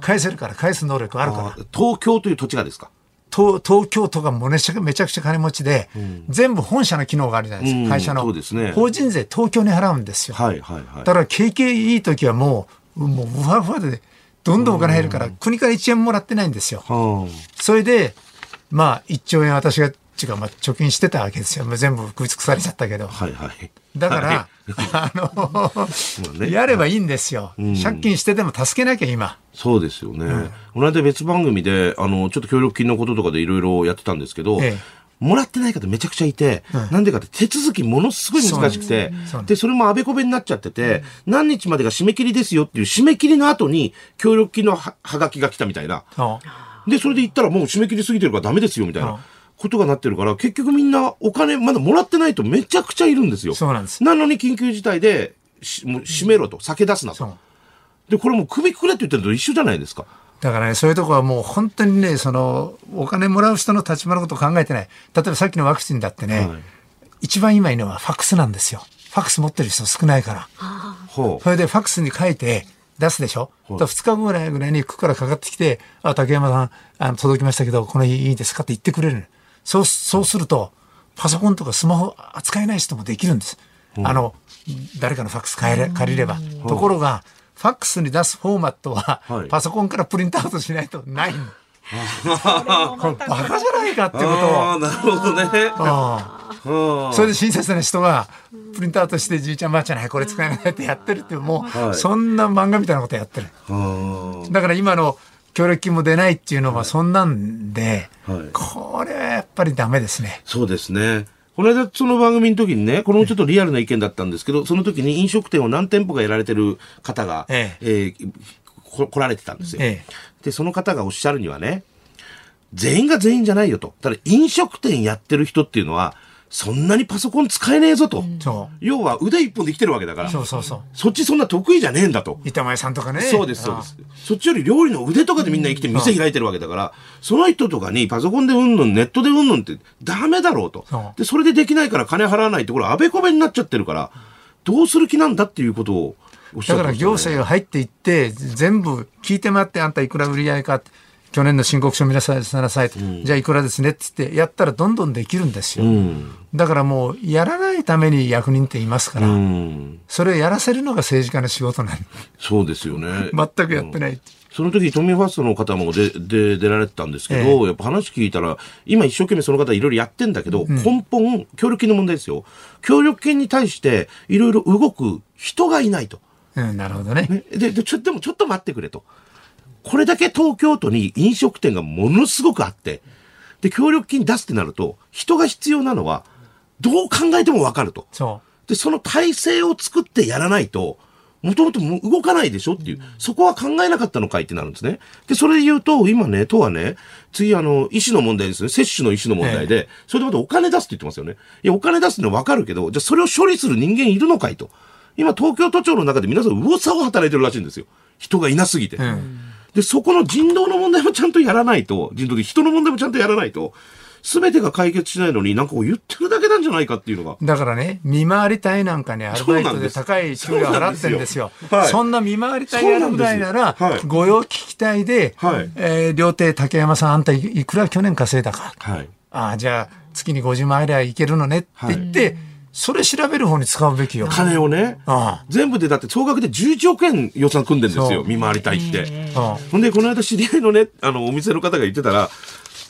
返せるから、返す能力あるから。東京という土地がですか？東東京都がもめちゃめちゃくちゃ金持ちで、うん、全部本社の機能があるじゃないですか、会社の、ね、法人税東京に払うんですよ、はいはいはい、だから景気いい時はもうもうふわふわでどんどんお金入るから、国から1円もらってないんですよ、それでまあ1兆円私がちがまあ貯金してたわけですよ。全部食い尽くされちゃったけど。はいはい。だから、はい、あの、ね、やればいいんですよ、うん、借金してでも助けなきゃ今。そうですよね。うん、この間別番組で、あの、ちょっと協力金のこととかでいろいろやってたんですけど、ええもらってない方めちゃくちゃいて、うん、なんでかって手続きものすごい難しくて、で、それもあべこべになっちゃってて、うん、何日までが締め切りですよっていう締め切りの後に協力金のはがきが来たみたいな。で、それで言ったらもう締め切り過ぎてるからダメですよみたいな。ことがなってるから、結局みんなお金まだもらってないとめちゃくちゃいるんですよ。そうなんです。なのに緊急事態で、しもう閉めろと、酒出すなと。で、これもう首くれって言ってるのと一緒じゃないですか。だからね、そういうとこはもう本当にね、その、お金もらう人の立場のことを考えてない。例えばさっきのワクチンだってね、はい、一番今いいのはファックスなんですよ。ファックス持ってる人少ないから。それでファックスに書いて出すでしょ？はい、2日後ぐらいぐらいに区からかかってきて、あ、竹山さん、あの届きましたけど、この日いいですか？って言ってくれる。そう、そうすると、パソコンとかスマホ扱えない人もできるんです。うん、あの、誰かのファックス借り借りれば。ところが、ファックスに出すフォーマットは、パソコンからプリントアウトしないとないの。これバカじゃないかってことを。なるほどね。それで親切な人がプリントアウトしてじいちゃんばあちゃんにこれ使えないってやってるってもう、はい、そんな漫画みたいなことやってる。だから今の協力金も出ないっていうのはそんなんで、はい、これはやっぱりダメですね。そうですね。この間、その番組の時にね、これもちょっとリアルな意見だったんですけど、その時に飲食店を何店舗かやられてる方が、えええー、来られてたんですよ、ええ。で、その方がおっしゃるにはね、全員が全員じゃないよと。ただ飲食店やってる人っていうのは、そんなにパソコン使えねえぞと。要は腕一本できてるわけだから。そうそうそう。そっちそんな得意じゃねえんだと。板前さんとかね。そうです、そうです。そっちより料理の腕とかでみんな生きて店開いてるわけだから、その人とかにパソコンでうんぬん、ネットでうんぬんってダメだろうと。で、それでできないから金払わないって、これあべこべになっちゃってるから、どうする気なんだっていうことをだから行政が入っていって、全部聞いてもらって、あんたいくら売り上げかって。去年の申告書見なさいなさいと、うん、じゃあいくらですねって言ってやったらどんどんできるんですよ、うん、だからもうやらないために役人っていますから、うん、それをやらせるのが政治家の仕事なんそうですよね。全くやってない、その時、都民ファーストの方もで、で、出られてたんですけど、えー、やっぱ話聞いたら、今一生懸命その方いろいろやってんだけど、根本、協力金の問題ですよ。協力金に対していろいろ動く人がいないと。うん、なるほどね。ね。で、で、ちょ、でもちょっと待ってくれと。これだけ東京都に飲食店がものすごくあって、で、協力金出すってなると、人が必要なのは、どう考えてもわかると。そう。で、その体制を作ってやらないと、もともと動かないでしょっていう、そこは考えなかったのかいってなるんですね。で、それで言うと、今ね、都はね、次あの、医師の問題ですね。接種の医師の問題で、それでまたお金出すって言ってますよね。いや、お金出すのはわかるけど、じゃあそれを処理する人間いるのかいと。今、東京都庁の中で皆さん、右往左往働いてるらしいんですよ。人がいなすぎて。うんで、そこの人道の問題もちゃんとやらないと、人道で人の問題もちゃんとやらないと、すべてが解決しないのに、なんかこう言ってるだけなんじゃないかっていうのが。だからね、見回り隊なんかにアルバイトで高い給料払ってるんですよ。そんはい、そんな見回り隊やるぐらいなら、はい、御用聞き隊で、はい、えー、料亭竹山さん、あんたいくら去年稼いだか。はい、ああ、じゃあ月に50万ありゃいけるのねって言って、はいそれ調べる方に使うべきよ。金をね。ああ全部でだって総額で11億円予算組んでるんですよ。見回りたいって。ほんで、この間知り合いのね、あの、お店の方が言ってたら、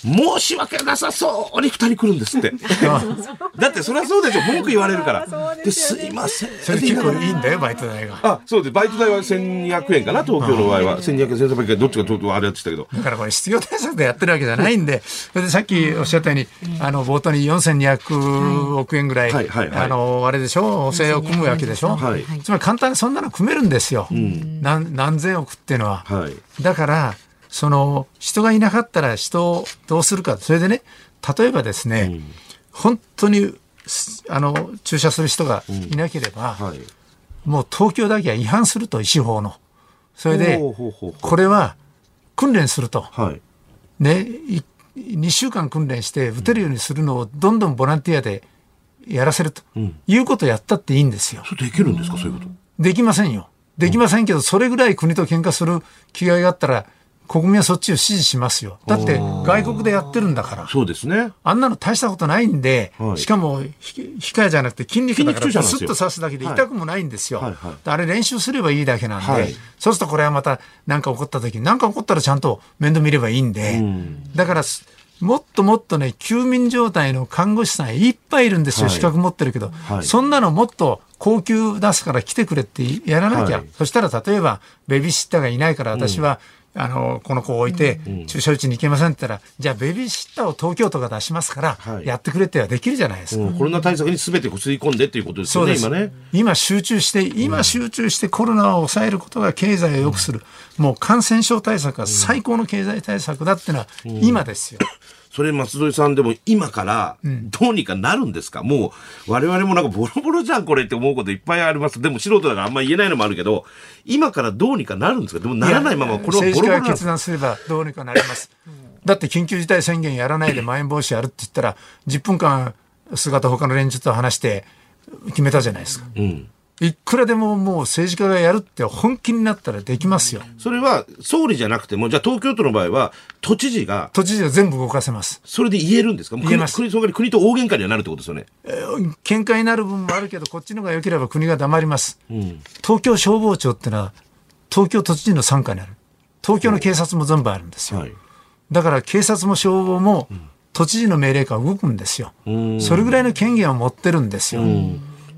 申し訳なさそうに二人来るんですって。だってそりゃそうでしょ。文句言われるから。ですいません。それ結構いいんだよ、バイト代が。あ、そうです。バイト代は1200円かな、東京の場合は。1200円、1300円、どっちかとあれやってたけど。だからこれ失業対策でやってるわけじゃないんで、それでさっきおっしゃったように、あの、冒頭に4200億円ぐらい、あの、あれでしょ、補正を組むわけでしょ？はい、つまり簡単にそんなの組めるんですよ。うん、何何千億っていうのは。はい、だから、その人がいなかったら人をどうするか。それでね例えばですね、うん、本当にあの注射する人がいなければ、うん。はい、もう東京だけは違反すると医師法の。それでこれは訓練すると、はい、ね2週間訓練して打てるようにするのをどんどんボランティアでやらせると、うん、いうことをやったっていいんですよ。できるんですか？そういうこと。できませんよ。できませんけど、それぐらい国と喧嘩する気概があったら国民はそっちを支持しますよ。だって外国でやってるんだから。そうですね。あんなの大したことないんで、はい、しかも控えじゃなくて筋肉だからスッと刺すだけで痛くもないんですよ。はい。はい。はい、あれ練習すればいいだけなんで、はい、そうするとこれはまた何か起こった時に何か起こったらちゃんと面倒見ればいいんで、ん。だからもっともっとね、休眠状態の看護師さんいっぱいいるんですよ、はい、資格持ってるけど、はい、そんなのもっと高級出すから来てくれってやらなきゃ、はい、そしたら例えばベビーシッターがいないから私は、うんあのこの子を置いて注射打ちに行けませんって言ったら、じゃあベビーシッターを東京都が出しますから、やってくれってはできるじゃないですか、うん、コロナ対策にすべて吸い込んでっていうことですよね今ね。今集中して今集中してコロナを抑えることが経済を良くする、もう感染症対策が最高の経済対策だっていうのは今ですよ、それ松戸さんでも今からどうにかなるんですか、うん、もう我々もなんかボロボロじゃんこれって思うこといっぱいあります。でも素人だからあんまり言えないのもあるけど、今からどうにかなるんですか？でもならないままこれはボロボロ決断すれば どうにかなります。だって緊急事態宣言やらないでまん延防止やるって言ったら10分間姿他の連中と話して決めたじゃないですか。うんいくらでももう政治家がやるって本気になったらできますよ。それは総理じゃなくても、じゃあ東京都の場合は都知事が。都知事は全部動かせます。それで言えるんですか？言えます。国、それ国と大喧嘩にはなるってことですよね。えー、喧嘩になる部分もあるけど、こっちの方が良ければ国が黙ります。うん、東京消防庁ってのは、東京都知事の傘下にある。東京の警察も全部あるんですよ。はい、だから警察も消防も、都知事の命令下動くんですよ。それぐらいの権限を持ってるんですよ。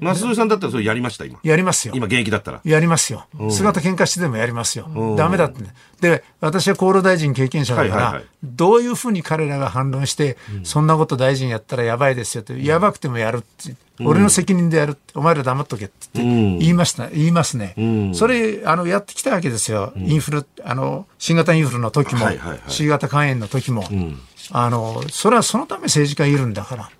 松添さんだったらそれやりました今？やりますよ。今現役だったら？やりますよ。姿喧嘩してでもやりますよ。ダメだって、で私は厚労大臣経験者だから、どういうふうに彼らが反論して、うん、そんなこと大臣やったらやばいですよとやばくてもやるって、うん、俺の責任でやるお前ら黙っとけって言いました、言いますね、うん、それあのやってきたわけですよ、インフルあの新型インフルの時も、C 型肝炎の時も、あのそれはそのため政治家いるんだから、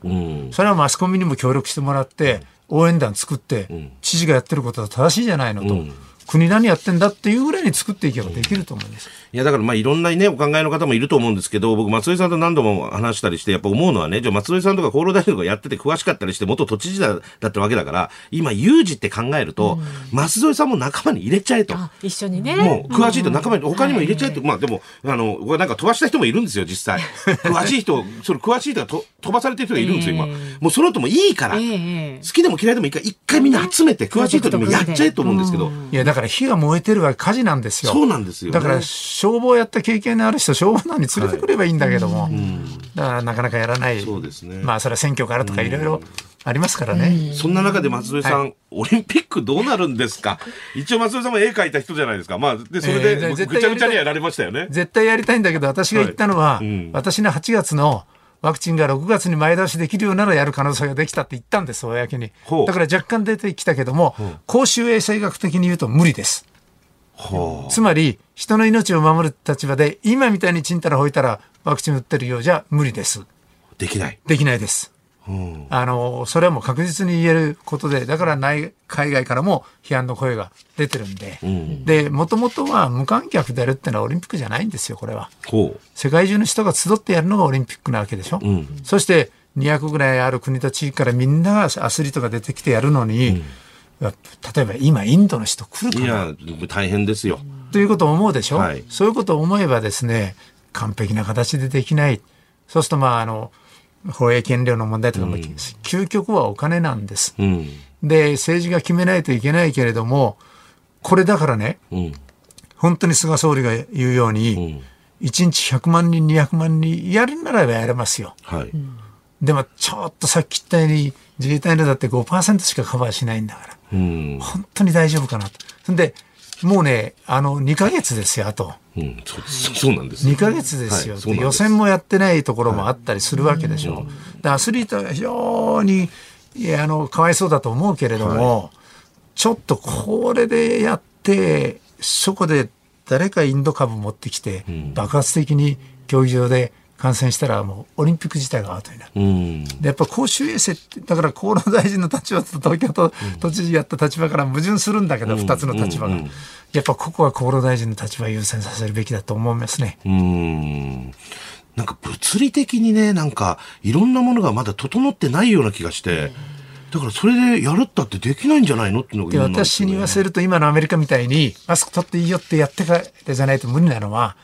それはマスコミにも協力してもらって、応援団作って、知事がやってることは正しいじゃないのと。国何やってんだっていうぐらいに作っていけばできると思います。いや、だからまあいろんなね、お考えの方もいると思うんですけど、僕、松井さんと何度も話したりして、やっぱ思うのはね、じゃ松井さんとか厚労大臣とかやってて詳しかったりして、元都知事だだったわけだから、今、有事って考えると、うん、松井さんも仲間に入れちゃえと。一緒にね。もう、詳しいと仲間に、他にも入れちゃえと。まあでも、あの、なんか飛ばした人もいるんですよ、実際。詳しい人、それ詳しい人がと飛ばされてる人がいるんですよ、今。もうその後もいいから、好きでも嫌いでもいいから、一回みんな集めて、詳しい人でもやっちゃえと思うんですけど。いや、だから火が燃えてるるは火事なんですよ。そうなんですよ、ね、だから消防やった経験のある人、消防団に連れてくればいいんだけども、はい、だからなかなかやらない。そうですね。まあそれは選挙からとかいろいろありますからね。そんな中で松添さん、はい、オリンピックどうなるんですか？一応松添さんも絵描いた人じゃないですか。まあ、で、それで、ぐちゃぐちゃにやられましたよね。絶対やりたいんだけど、私が言ったのは、はいうん、私の8月のワクチンが6月に前倒しできるようならやる可能性ができたって言ったんです、公に。だから若干出てきたけども、公衆衛生学的に言うと無理です。つまり人の命を守る立場で今みたいにちんたらほいたらワクチン打ってるようじゃ無理です。できない。できないです。あのそれはもう確実に言えることでだから内海外からも批判の声が出てるんで、うん、でもともとは無観客でやるってのはオリンピックじゃないんですよこれは。世界中の人が集ってやるのがオリンピックなわけでしょ、うん、そして200ぐらいある国と地域からみんながアスリートが出てきてやるのに、うん例えば今インドの人来るかな？いや大変ですよ。ということを思うでしょ、はい、そういうことを思えばですね完璧な形でできないそうするとまああの放映権料の問題とかも、うん、究極はお金なんです。うん、で政治が決めないといけないけれどもこれだからね、うん、本当に菅総理が言うように、1日100万人、200万人やるならばやれますよ。はい。でも、ちょっとさっき言ったように、自衛隊のだって5%しかカバーしないんだから。うん、本当に大丈夫かなと。そんで、もうね、あの、2ヶ月ですよ、あと。うん、そうそうなんです、2ヶ月ですよ、はい、予選もやってないところもあったりするわけでしょ。はい、でアスリートは非常に、いや、あの、かわいそうだと思うけれども、はい、ちょっとこれでやって、そこで誰かインド株持ってきて、爆発的に競技場で感染したらもうオリンピック自体がアウトになる。うん、でやっぱ公衆衛生ってだから厚労大臣の立場と東京都都知事やった立場から矛盾するんだけど、うん、2つの立場が、うん、やっぱここは厚労大臣の立場を優先させるべきだと思いますね。うん。なんか物理的にねなんかいろんなものがまだ整ってないような気がして。だからそれでやるったってできないんじゃないのっていうのが、ね、私に言わせると今のアメリカみたいにマスク取っていいよってやってからじゃないと無理なのは、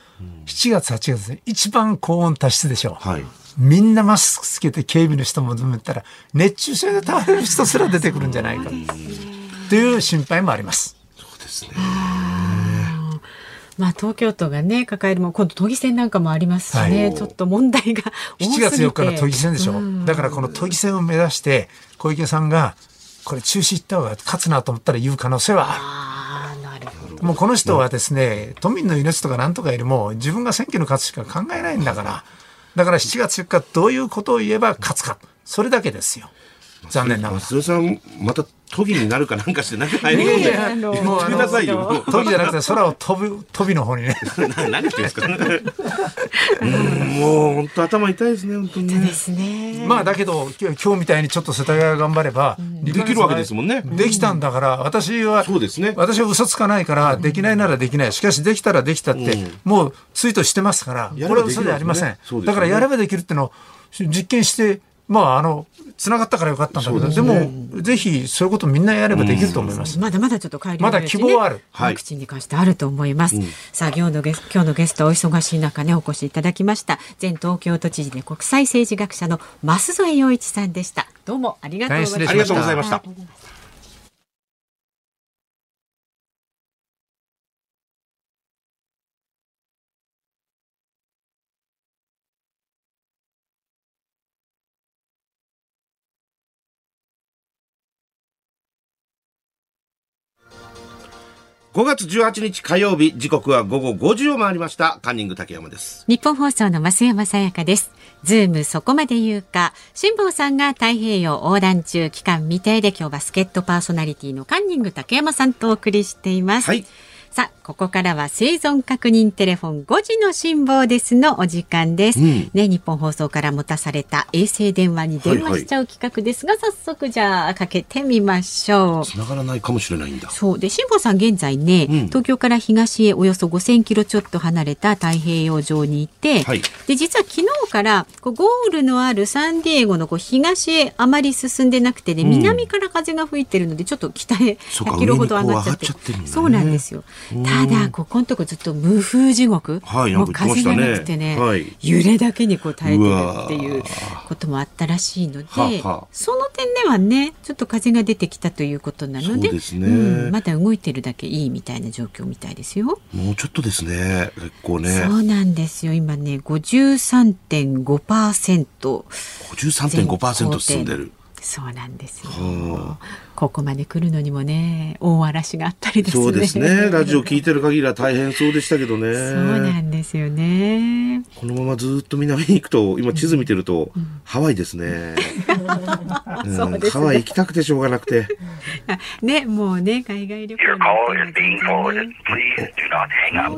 7月、8月で一番高温多湿でしょう。はい、みんなマスクつけて警備の人も止めたら熱中症で倒れる人すら出てくるんじゃないか。という心配もあります。そうですね。まあ、東京都がね抱えるも今度都議選なんかもありますしね、はい、ちょっと問題が7月4日の都議選でしょ、うん、だからこの都議選を目指して小池さんがこれ中止行った方が勝つなと思ったら言う可能性はある。もうこの人はですね、都民の命とかなんとかよりも自分が選挙の勝つしか考えないんだから、だから7月4日どういうことを言えば勝つか、それだけですよ。残念ながら。松尾さん、また都議になるかなんかしてなんか入り込んで、もうくださいよ。都議じゃなくて空を飛ぶ、飛びの方にね。何言ってんですかうん、もう本当頭痛いですね、本当にね。ですね。まあだけど、今日みたいにちょっと世田谷頑張れば、できるわけですもんね。できたんだから、私は、そうですね。私は嘘つかないから、できないならできない。しかしできたらできたって、もうツイートしてますから、これは嘘ではありません。だからやればできるってのを実験して、まあ、あの、つながったからよかったんだけど、で,、も、ぜひそういうことみんなやればできると思います。まだまだちょっと改良、まだ希望はある。ワクチンに関してあると思います。さあ、今日のゲス今日のゲストお忙しい中ね、お越しいただきました。前東京都知事で国際政治学者の増添洋一さんでした。どうもありがとうございました。ありがとうございました。5月18日火曜日時刻は午後5時を回りました。カンニング竹山です。ニッポン放送の増山さやかです。ズームそこまで言うか。辛坊さんが太平洋横断中期間未定で今日は助っ人パーソナリティのカンニング竹山さんとお送りしています。はいさあ、ここからは生存確認テレフォン5時の辛坊ですのお時間です、うん、ね、ニッポン放送から持たされた衛星電話に電話しちゃう企画ですが、はいはい、早速じゃあかけてみましょう。繋がらないかもしれないんだ。そう。で、辛坊さん現在ね、うん、東京から東へおよそ5000キロちょっと離れた太平洋上にいて、はい、で、実は昨日からこうゴールのあるサンディエゴのこう東へあまり進んでなくてね、南から風が吹いてるので、ちょっと北へ100キロほど上がっちゃって。そうなんですよ。ただここのとこずっと無風地獄、はい、もう風がなくてね、はい、揺れだけにこう耐えてるっていうこともあったらしいのでその点ではねちょっと風が出てきたということなので、ねうん、まだ動いてるだけいいみたいな状況みたいですよ。もうちょっとですね結構ね。そうなんですよ今ね53.5%。53.5%進んでる。そうなんですよ。ここまで来るのにもね、大嵐があったりですね。そうですね。ラジオ聞いてる限りは大変そうでしたけどね。そうなんですよね。このままずっと南に行くと、今地図見てると、うん、ハワイですね。うん、ねハワイ行きたくてしょうがなくて。ね、もうね、海外旅行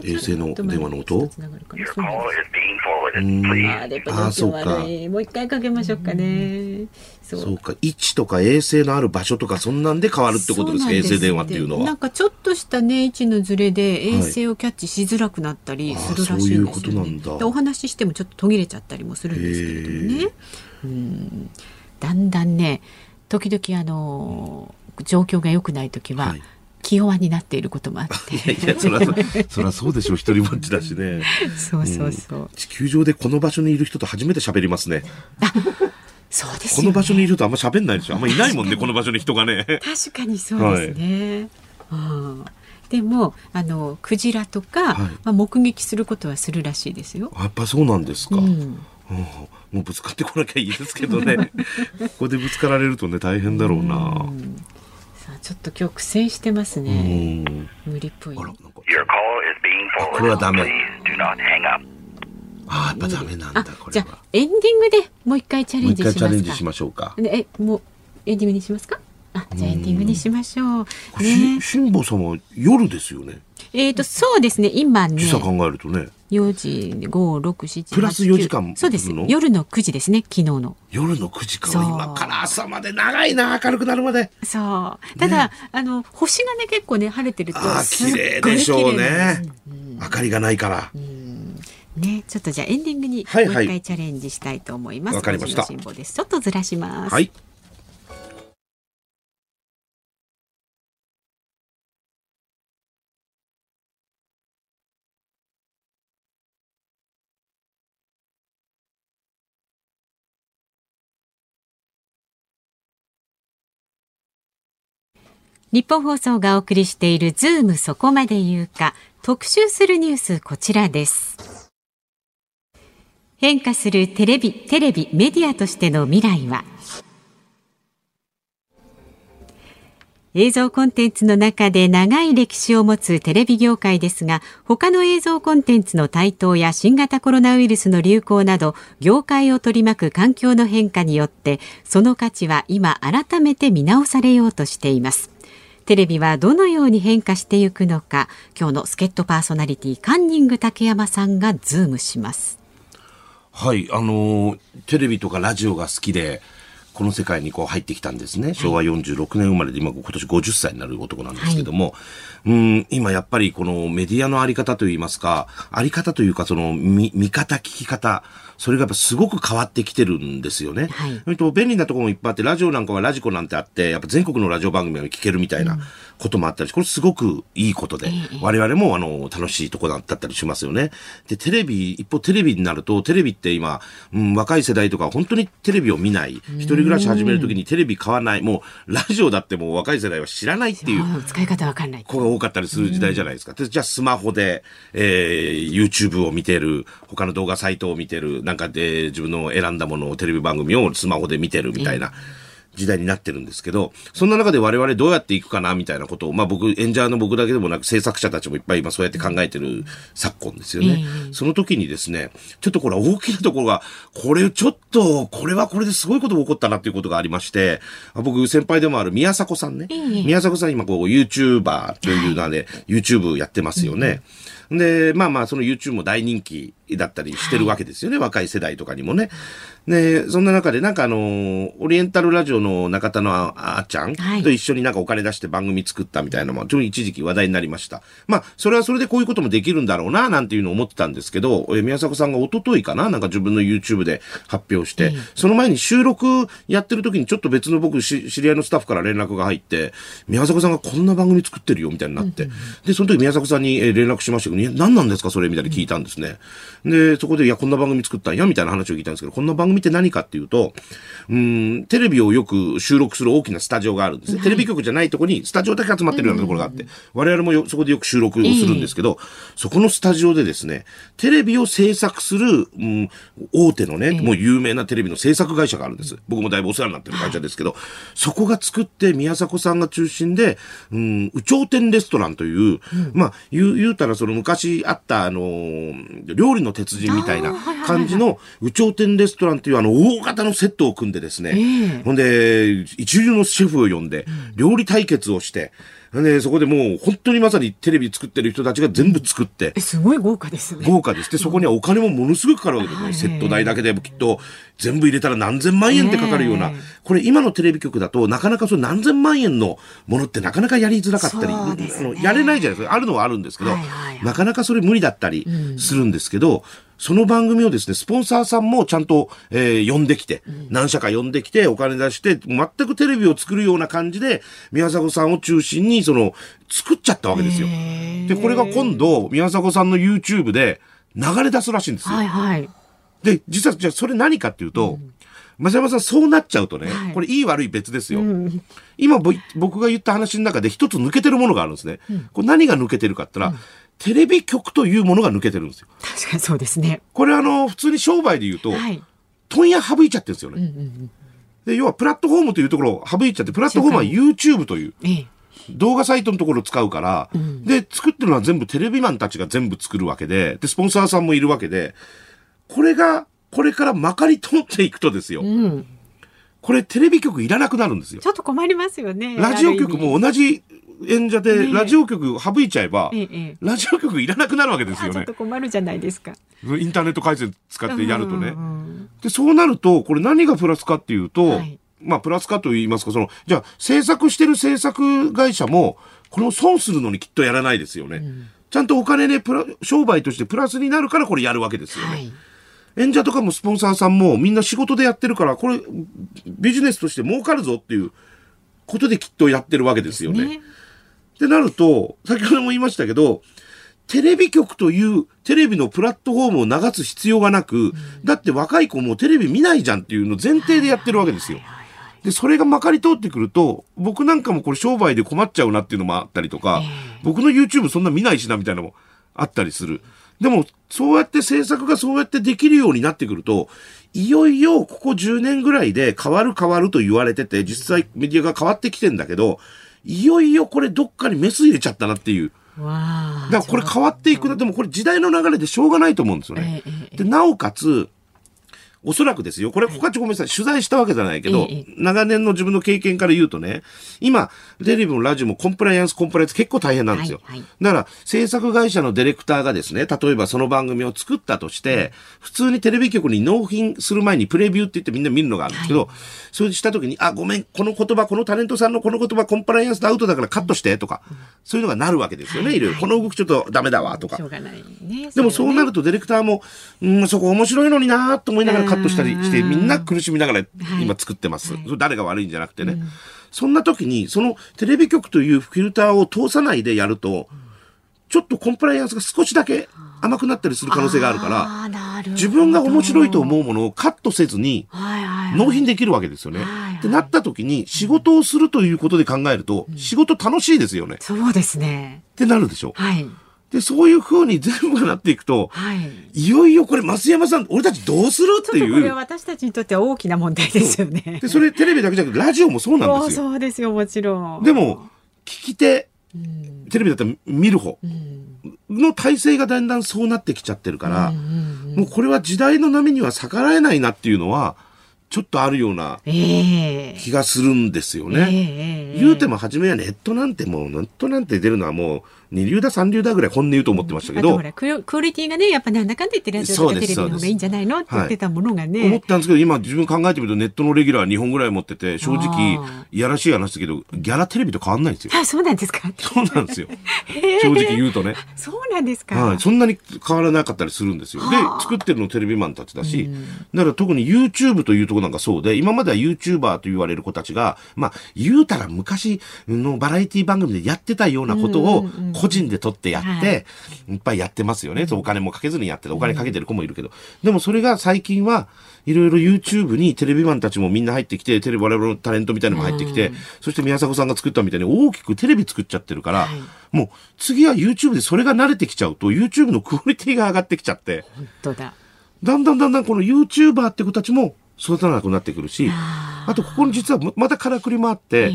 衛星の電話の音ああ、そうか。もう一回かけましょうかね。そうか。位置とか衛星のある場所とかそんなんで変わるってことですか？衛星電話っていうのは。なんかちょっとしたね位置のずれで衛星をキャッチしづらくなったりするらしいんですよ、ね、お話ししてもちょっと途切れちゃったりもするんですけれどもね。うんだんだんね時々あの状況が良くない時は、はい気弱になっていることもあって。いやそりゃ、そりゃそうでしょう。一人ぼっちだしね。そうそうそう、うん、地球上でこの場所にいる人と初めて喋りますね。あ、そうです、ね、この場所にいるとあんま喋んないですよ。あんまいないもんね、この場所に人がね。確かにそうですね。はい、でもあのクジラとか、はい、まあ、目撃することはするらしいですよ。やっぱそうなんですか。うん、もうぶつかってこなきゃいいですけどねここでぶつかられるとね大変だろうな。うさあちょっと今日苦戦してますね。無理っぽい。これはダメ。ああやっぱダメなんだこれじゃあエンディングでもう一回チャレンジしますか。チャレンジしましょうか。えもうエンディングにしますか？あじゃあエンディングにしましょう。ね。辛坊さんは夜ですよね。えっ、とそうですね今ね。時差考えるとね。4時5、6、7、プラス4時間そうです。夜の9時ですね。昨日の。夜の9時か今から朝まで長いな。明るくなるまで。そう。ただ、ね、あの星がね結構ね晴れてるとあ綺麗でしょうね、うん、明かりがないから、ね、ちょっとじゃあエンディングにもう一回チャレンジしたいと思います。わ、はいはい、かりました。ちょっとずらします。はい。日本放送がお送りしているズームそこまで言うか特集するニュースこちらです。変化するテレビテレビメディアとしての未来は映像コンテンツの中で長い歴史を持つテレビ業界ですが他の映像コンテンツの台頭や新型コロナウイルスの流行など業界を取り巻く環境の変化によってその価値は今改めて見直されようとしています。テレビはどのように変化していくのか今日の助っ人パーソナリティカンニング竹山さんがズームします。はいあのテレビとかラジオが好きでこの世界にこう入ってきたんですね。昭和46年生まれで今今年50歳になる男なんですけども、はい、うん今やっぱりこのメディアのあり方といいますか、あり方というかその見見方聞き方、それがやっぱすごく変わってきてるんですよね。はい、と便利なところもいっぱいあって、ラジオなんかはラジコなんてあって、やっぱ全国のラジオ番組が聞けるみたいなこともあったりこれすごくいいことで、我々もあの楽しいところだったりしますよね。で、テレビ、一方テレビになると、テレビって今、うん、若い世代とか本当にテレビを見ない、一人暮らし始めるときにテレビ買わない、もうラジオだってもう若い世代は知らないっていう。使い方わかんない。子が多かったりする時代じゃないですか。でじゃあスマホで、えー、YouTube を見てる、他の動画サイトを見てる、なんかで自分の選んだものをテレビ番組をスマホで見てるみたいな。時代になってるんですけど、そんな中で我々どうやっていくかなみたいなことを、まあ僕、演者の僕だけでもなく制作者たちもいっぱい今そうやって考えてる昨今ですよね。えー、その時にですね、ちょっとこれ大きなところが、これちょっと、これはこれですごいことが起こったなっていうことがありまして、僕先輩でもある宮迫さんね。えー、宮迫さん今こう YouTuber というので、YouTube やってますよね。で、まあまあその YouTube も大人気だったりしてるわけですよね、はい、若い世代とかにもね。で、そんな中で、なんかあの、オリエンタルラジオの中田のあっちゃんと一緒になんかお金出して番組作ったみたいなのも、ちょっと一時期話題になりました。まあ、それはそれでこういうこともできるんだろうな、なんていうのを思ってたんですけど、え宮迫さんが一昨日かな、なんか自分の YouTube で発表して、その前に収録やってる時にちょっと別の僕知り合いのスタッフから連絡が入って、宮迫さんがこんな番組作ってるよ、みたいになって、で、その時宮迫さんに連絡しましたけど、何なんですか、それ？みたいに聞いたんですね。で、そこで、いや、こんな番組作ったんや、みたいな話を聞いたんですけど、こんな番組って何かっていうと、うん、テレビをよく収録する大きなスタジオがあるんですね。テレビ局じゃないとこにスタジオだけ集まってるようなところがあって、我々もそこでよく収録をするんですけど、そこのスタジオでですね、テレビを制作する、うん、大手のね、もう有名なテレビの制作会社があるんです。僕もだいぶお世話になってる会社ですけど、そこが作って宮迫さんが中心で、うん、有頂天レストランという、まあ、言う、言うたらその昔あった、あのー、料理の鉄人みたいな感じの、有頂天レストランというあの、大型のセットを組んでですね、えー、ほんで、一流のシェフを呼んで、料理対決をして、で、そこでもう本当にまさにテレビ作ってる人たちが全部作って。え、すごい豪華ですね。豪華です。で、そこにはお金もものすごくかかるわけですね。セット代だけでもきっと全部入れたら何千万円ってかかるような。これ今のテレビ局だとなかなかその何千万円のものってなかなかやりづらかったり、ね、あのやれないじゃないですか。あるのはあるんですけど、はいはいはい、なかなかそれ無理だったりするんですけど、うんその番組をですね、スポンサーさんもちゃんと、えー、呼んできて、何社か呼んできて、お金出して、全くテレビを作るような感じで、宮迫さんを中心に、その、作っちゃったわけですよ。で、これが今度、宮迫さんの YouTube で流れ出すらしいんですよ。はいはい。で、実は、じゃあそれ何かっていうと、うん増山さん、そうなっちゃうとね、はい、これいい悪い別ですよ。うん、今僕が言った話の中で一つ抜けてるものがあるんですね。うん、これ何が抜けてるかって言ったら、うん、テレビ局というものが抜けてるんですよ。確かにそうですね。これあの、普通に商売で言うと、はい、問屋省いちゃってるんですよね。うんうんうんで、要はプラットフォームというところを省いちゃって、プラットフォームは YouTube という。動画サイトのところを使うから、うん、で、作ってるのは全部テレビマンたちが全部作るわけで、で、スポンサーさんもいるわけで、これが、これからまかり通っていくとですよ。うん、これテレビ局いらなくなるんですよ。ちょっと困りますよね。ラジオ局も同じ演者で、ラジオ局省いちゃえば、ね、ラジオ局いらなくなるわけですよね。ちょっと困るじゃないですか。インターネット回線使ってやるとね。で、そうなると、これ何がプラスかっていうと、はいまあ、プラスかと言いますか、その、じゃあ、制作してる制作会社も、これを損するのにきっとやらないですよね。うん、ちゃんとお金でプラ、商売としてプラスになるからこれやるわけですよね。はい、演者とかもスポンサーさんもみんな仕事でやってるから、これ、ビジネスとして儲かるぞっていうことできっとやってるわけですよね。ねってなると、先ほども言いましたけど、テレビ局というテレビのプラットフォームを流す必要がなく、うん、だって若い子もテレビ見ないじゃんっていうの前提でやってるわけですよ。で、それがまかり通ってくると、僕なんかもこれ商売で困っちゃうなっていうのもあったりとか、僕の YouTube そんな見ないしなみたいなのもあったりする。でも、そうやって制作がそうやってできるようになってくると、いよいよここ10年ぐらいで変わる変わると言われてて、実際メディアが変わってきてんだけど、いよいよこれどっかにメス入れちゃったなっていう。だからこれ変わっていくな。でもこれ時代の流れでしょうがないと思うんですよね。で、なおかつ、おそらくですよ。これ、ここはごめんなさい。取材したわけじゃないけど、長年の自分の経験から言うとね、今、テレビもラジオもコンプライアンス、コンプライアンス結構大変なんですよ。はいはい、だから、制作会社のディレクターがですね、例えばその番組を作ったとして、普通にテレビ局に納品する前にプレビューって言ってみんな見るのがあるんですけど、はい、それした時に、あ、ごめん、この言葉、このタレントさんのこの言葉、コンプライアンスでアウトだからカットしてとか、うん、そういうのがなるわけですよね、いろいろ。この動きちょっとダメだわとか。ね、でもそうなるとディレクターも、うん、そこ面白いのになと思いながらカットしたりして、みんな苦しみながら今作ってます。はい、誰が悪いんじゃなくてね。うん、そんな時に、そのテレビ局というフィルターを通さないでやると、ちょっとコンプライアンスが少しだけ甘くなったりする可能性があるから、自分が面白いと思うものをカットせずに、納品できるわけですよね。ってなった時に、仕事をするということで考えると、仕事楽しいですよね。そうですね。ってなるでしょ。はい。で、そういう風に全部がなっていくと、はい、いよいよこれ、増山さん、俺たちどうするっていう。これは私たちにとっては大きな問題ですよね。で、それテレビだけじゃなくて、ラジオもそうなんですよ。そうですよ、もちろん。でも、聞き手、うん、テレビだったら見る方の体制がだんだんそうなってきちゃってるから、うんうんうん、もうこれは時代の波には逆らえないなっていうのは、ちょっとあるような気がするんですよね。えー、言うても初めはネットなんてもう、ネットなんて出るのはもう、二流だ三流だぐらい本音言うと思ってましたけど、うん、クオリティがねやっぱなんだかんだ言ってラジオとかテレビの方がいいんじゃないの？って言ってたものがね、はい、思ったんですけど。今自分考えてみるとネットのレギュラー2本ぐらい持ってて正直いやらしい話だけどギャラテレビと変わんないんですよ。あそうなんですか？そうなんですよ。正直言うとね。そうなんですか、はい、そんなに変わらなかったりするんですよ。で作ってるのテレビマンたちだし、だから特に YouTube というところなんかそうで今までは YouTuber と言われる子たちがまあ言うたら昔のバラエティ番組でやってたようなことを個人で撮ってやって、い、っぱいやってますよね。お金もかけずにやってて、お金かけてる子もいるけど。でもそれが最近はいろいろ YouTube にテレビマンたちもみんな入ってきて、テレビ我々のタレントみたいなのも入ってきて、そして宮迫さんが作ったみたいに大きくテレビ作っちゃってるから、もう次は YouTube でそれが慣れてきちゃうと、YouTube のクオリティが上がってきちゃって、本当だ。だんだんだんだんこの YouTuber って子たちも育たなくなってくるし、あとここに実はまたからくりもあって、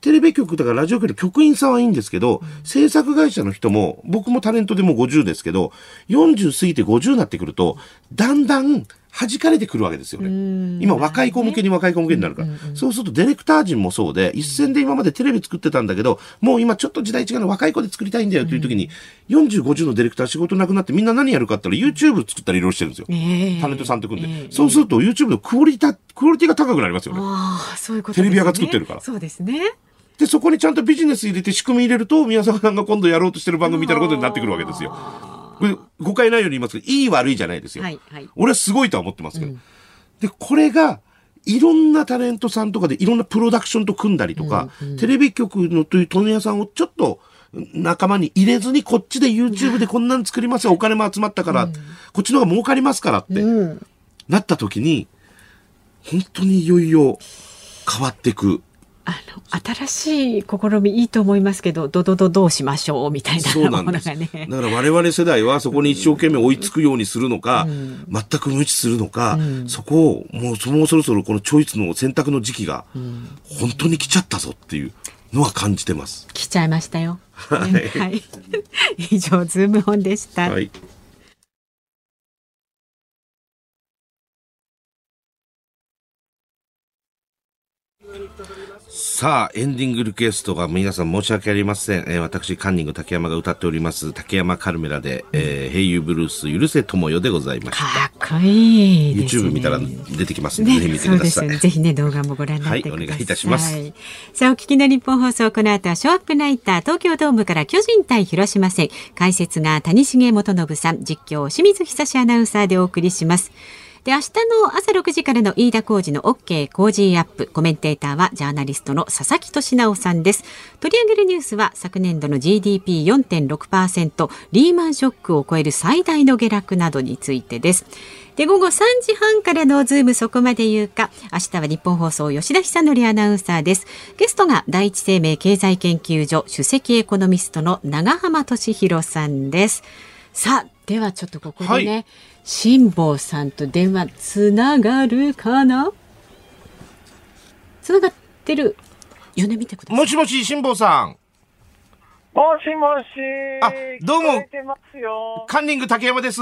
テレビ局とかラジオ局の局員さんはいいんですけど、うん、制作会社の人も、僕もタレントでも50ですけど、40過ぎて50になってくると、だんだん弾かれてくるわけですよね。今若い子向けに若い子向けになるから。そうするとディレクター陣もそうで、一線で今までテレビ作ってたんだけど、もう今ちょっと時代違うの若い子で作りたいんだよという時に、40、50のディレクター仕事なくなってみんな何やるかって言ったら YouTube 作ったりいろいろしてるんですよ。タレントさんと組んで。そうすると YouTube のクオリティ、クオリティが高くなりますよね。ああ、そういうこと、テレビ屋が作ってるから。そうですね。で、そこにちゃんとビジネス入れて仕組み入れると、宮沢さんが今度やろうとしてる番組みたいなことになってくるわけですよ。これ誤解ないように言いますけど、いい悪いじゃないですよ。はいはい、俺はすごいとは思ってますけど。うん、で、これが、いろんなタレントさんとかでいろんなプロダクションと組んだりとか、うんうん、テレビ局のという問屋さんをちょっと仲間に入れずにこっちで YouTube でこんなの作りますよ、お金も集まったから、うん、こっちの方が儲かりますからって、なった時に、本当にいよいよ変わっていく。あの新しい試みいいと思いますけどどどどどうしましょうみたいなものがね。だから我々世代はそこに一生懸命追いつくようにするのか、うん、全く無視するのか、うん、そこをもうそもそろそろこのチョイスの選択の時期が本当に来ちゃったぞっていうのは感じてます。来ちゃいましたよ。はい、はい、以上ズームオンでした。はいさあ、エンディングリクエストが皆さん申し訳ありません。えー、私、カンニング竹山が歌っております、竹山カルメラで、えー、平ユブルース、許せ友よでございました。かっこいい、ね、YouTube 見たら出てきますので、ね、ぜひ見てください。ね、ぜひね、動画もご覧になってください。はい、お願いいたします。さあ、お聞きの日本放送、この後はショーアップナイター、東京ドームから巨人対広島戦、解説が谷重元信さん、実況清水久志アナウンサーでお送りします。で、明日の朝6時からの飯田浩二の OK 工事アップ。コメンテーターはジャーナリストの佐々木俊尚さんです。取り上げるニュースは昨年度の GDP4.6%、リーマンショックを超える最大の下落などについてです。で、午後3時半からのズームそこまで言うか、明日はニッポン放送吉田尚記アナウンサーです。ゲストが第一生命経済研究所首席エコノミストの永濱利廣さんです。さあ、ではちょっとここでね、はい辛坊さんと電話つながるかな？つながってる。呼んでみてください。もしもし、辛坊さん。もしもし。あ、どうも。カンニング竹山です。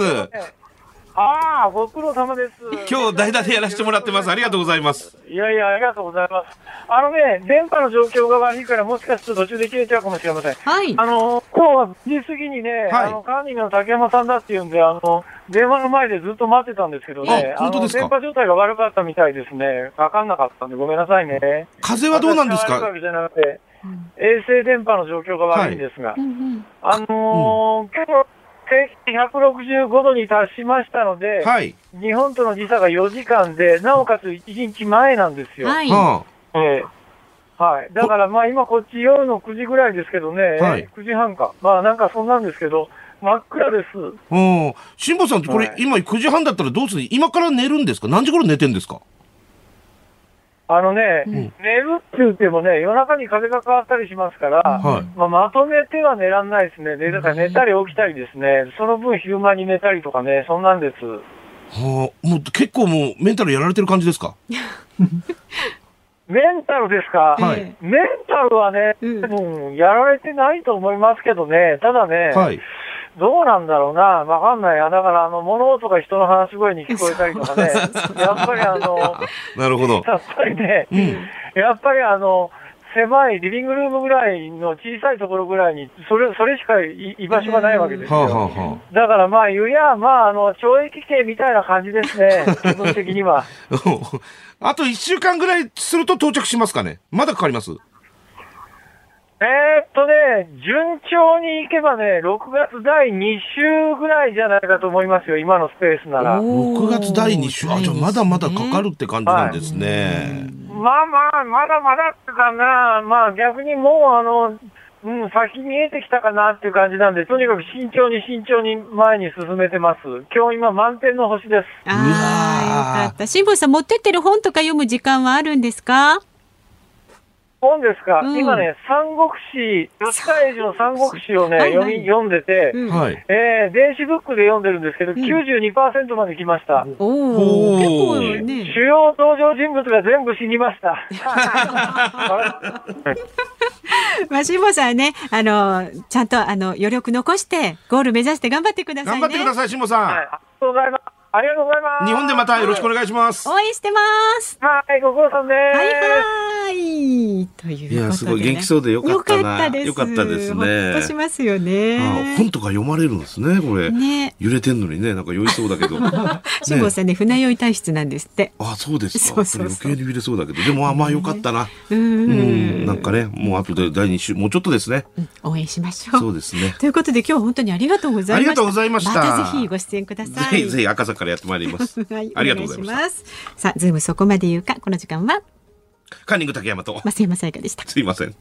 ああ、ご苦労様です。今日代打でやらせてもらってます。ありがとうございます。いやいや、ありがとうございます。あのね、電波の状況が悪いから、もしかすると途中で切れちゃうかもしれません。はい。あの、今日は9時過ぎにね、はい、あの、管理の竹山さんだっていうんで、あの、電話の前でずっと待ってたんですけどね、あの、電波状態が悪かったみたいですね。わかんなかったんで、ごめんなさいね。風はどうなんですか？衛星電波の状況が悪いんですが、はい、あのー、今日、定期165度に達しましたので、はい、日本との時差が4時間で、なおかつ1日前なんですよ。はい。えー、はい。だからまあ今こっち夜の9時ぐらいですけどね、はい、9時半か。まあなんかそんなんですけど、真っ暗です。うん。辛坊さんこれ、はい、今9時半だったらどうする？今から寝るんですか？何時頃寝てんですか？あのね、うん、寝るって言ってもね、夜中に風が変わったりしますから、はい、まあ、まとめては寝らんないですね。で、だから寝たり起きたりですね、その分昼間に寝たりとかね、そんなんです。はあ、もう結構もうメンタルやられてる感じですか？メンタルですか、はい、メンタルはね、うん、やられてないと思いますけどね、ただね、はいどうなんだろうな、わかんないや。だから、あの、物音が人の話し声に聞こえたりとかね、やっぱりあの、なるほど。やっぱりね、うん、やっぱりあの、狭いリビングルームぐらいの小さいところぐらいに、それ、それしか居場所がないわけですよ。はあはあ、だからまあ、言や、まあ、あの、懲役刑みたいな感じですね、基本的には。あと1週間ぐらいすると到着しますかね。まだかかりますえー、っとね、順調にいけばね、6月第2週ぐらいじゃないかと思いますよ、今のスペースなら。6月第2週、あ、じゃあまだまだかかるって感じなんですね。はい、まあまあ、まだまだってかな、まあ逆にもうあの、うん、先見えてきたかなっていう感じなんで、とにかく慎重に慎重に前に進めてます。今日今満点の星です。ああ、よかった。辛坊さん持ってってる本とか読む時間はあるんですか？本ですか、うん、今ね、三国志、吉川英治の三国志をね、はいはい、読み読んでて、うん、えー、電子ブックで読んでるんですけど、うん、92%まで来ました。おお結構ね。主要登場人物が全部死にました。まあ、辛坊さんね、あの、ちゃんと、あの、余力残して、ゴール目指して頑張ってください、ね、頑張ってください、辛坊さん。はい、ありがとうございます。ありがとうございます。日本でまたよろしくお願いします。応援してます。はい、ご苦労さんです。はいはい。という、ね、いや、すごい元気そうでよかったな。よかったですね。ほっとしますよね。本とか読まれるんですね、これ。ね。揺れてんのにね、なんか酔いそうだけど。辛坊さんね、船酔い体質なんですって。あ、そうですか。そう余計に揺れそうだけど、でも、あ、まあよかったな。うん。なんかね、もう後で第二週、もうちょっとですね。応援しましょう。そうですね。ということで、今日本当にありがとうございました。ありがとうございました。またぜひご出演ください。ぜひぜひ赤坂からやってまいります。はい、ありがとうございます。さあ、ズームそこまで言うか、この時間は？カンニング竹山と。増山さやかでした。すいません。